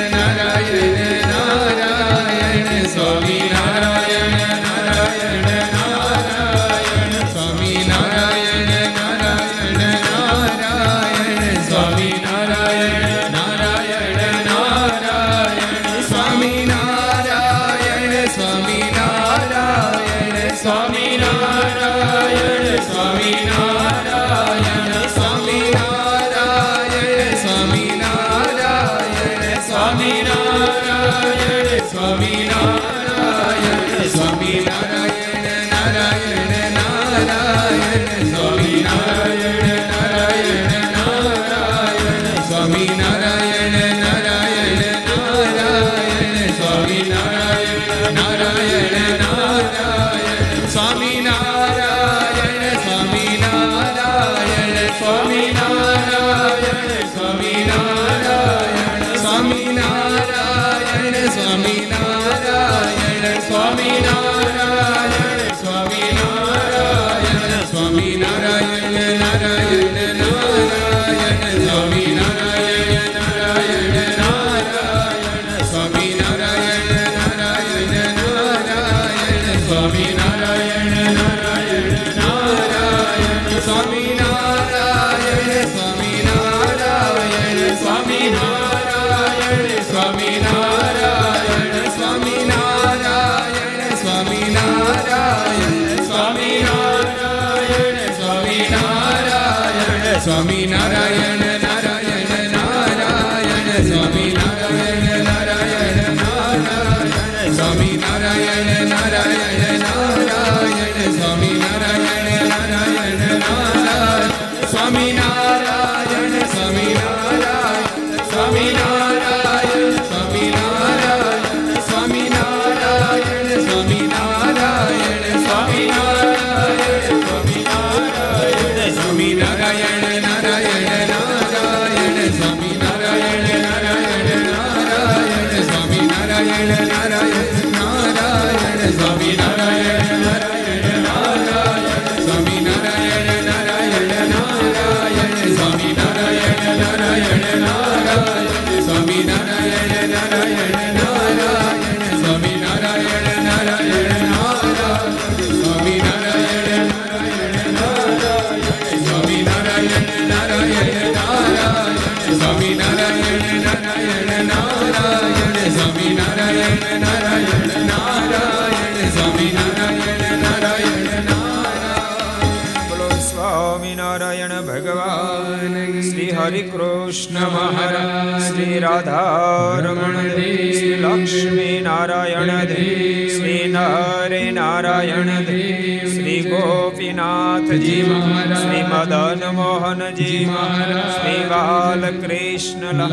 કૃષ્ણ મહારાજ શ્રી રાધારમણ દેવ શ્રી લક્ષ્મી નારાયણ દેવ શ્રી નરે નારાયણ દેવ શ્રી ગોપીનાથજી મહારાજ. શ્રી મદન મોહનજી મહારાજ. શ્રી બાલકૃષ્ણ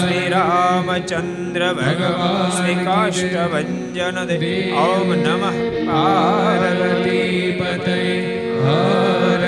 શ્રી રામચંદ્ર ભગવાન શ્રી કાષ્ટભન દેવ ઓમ નમઃ પાર્વતી પતય હર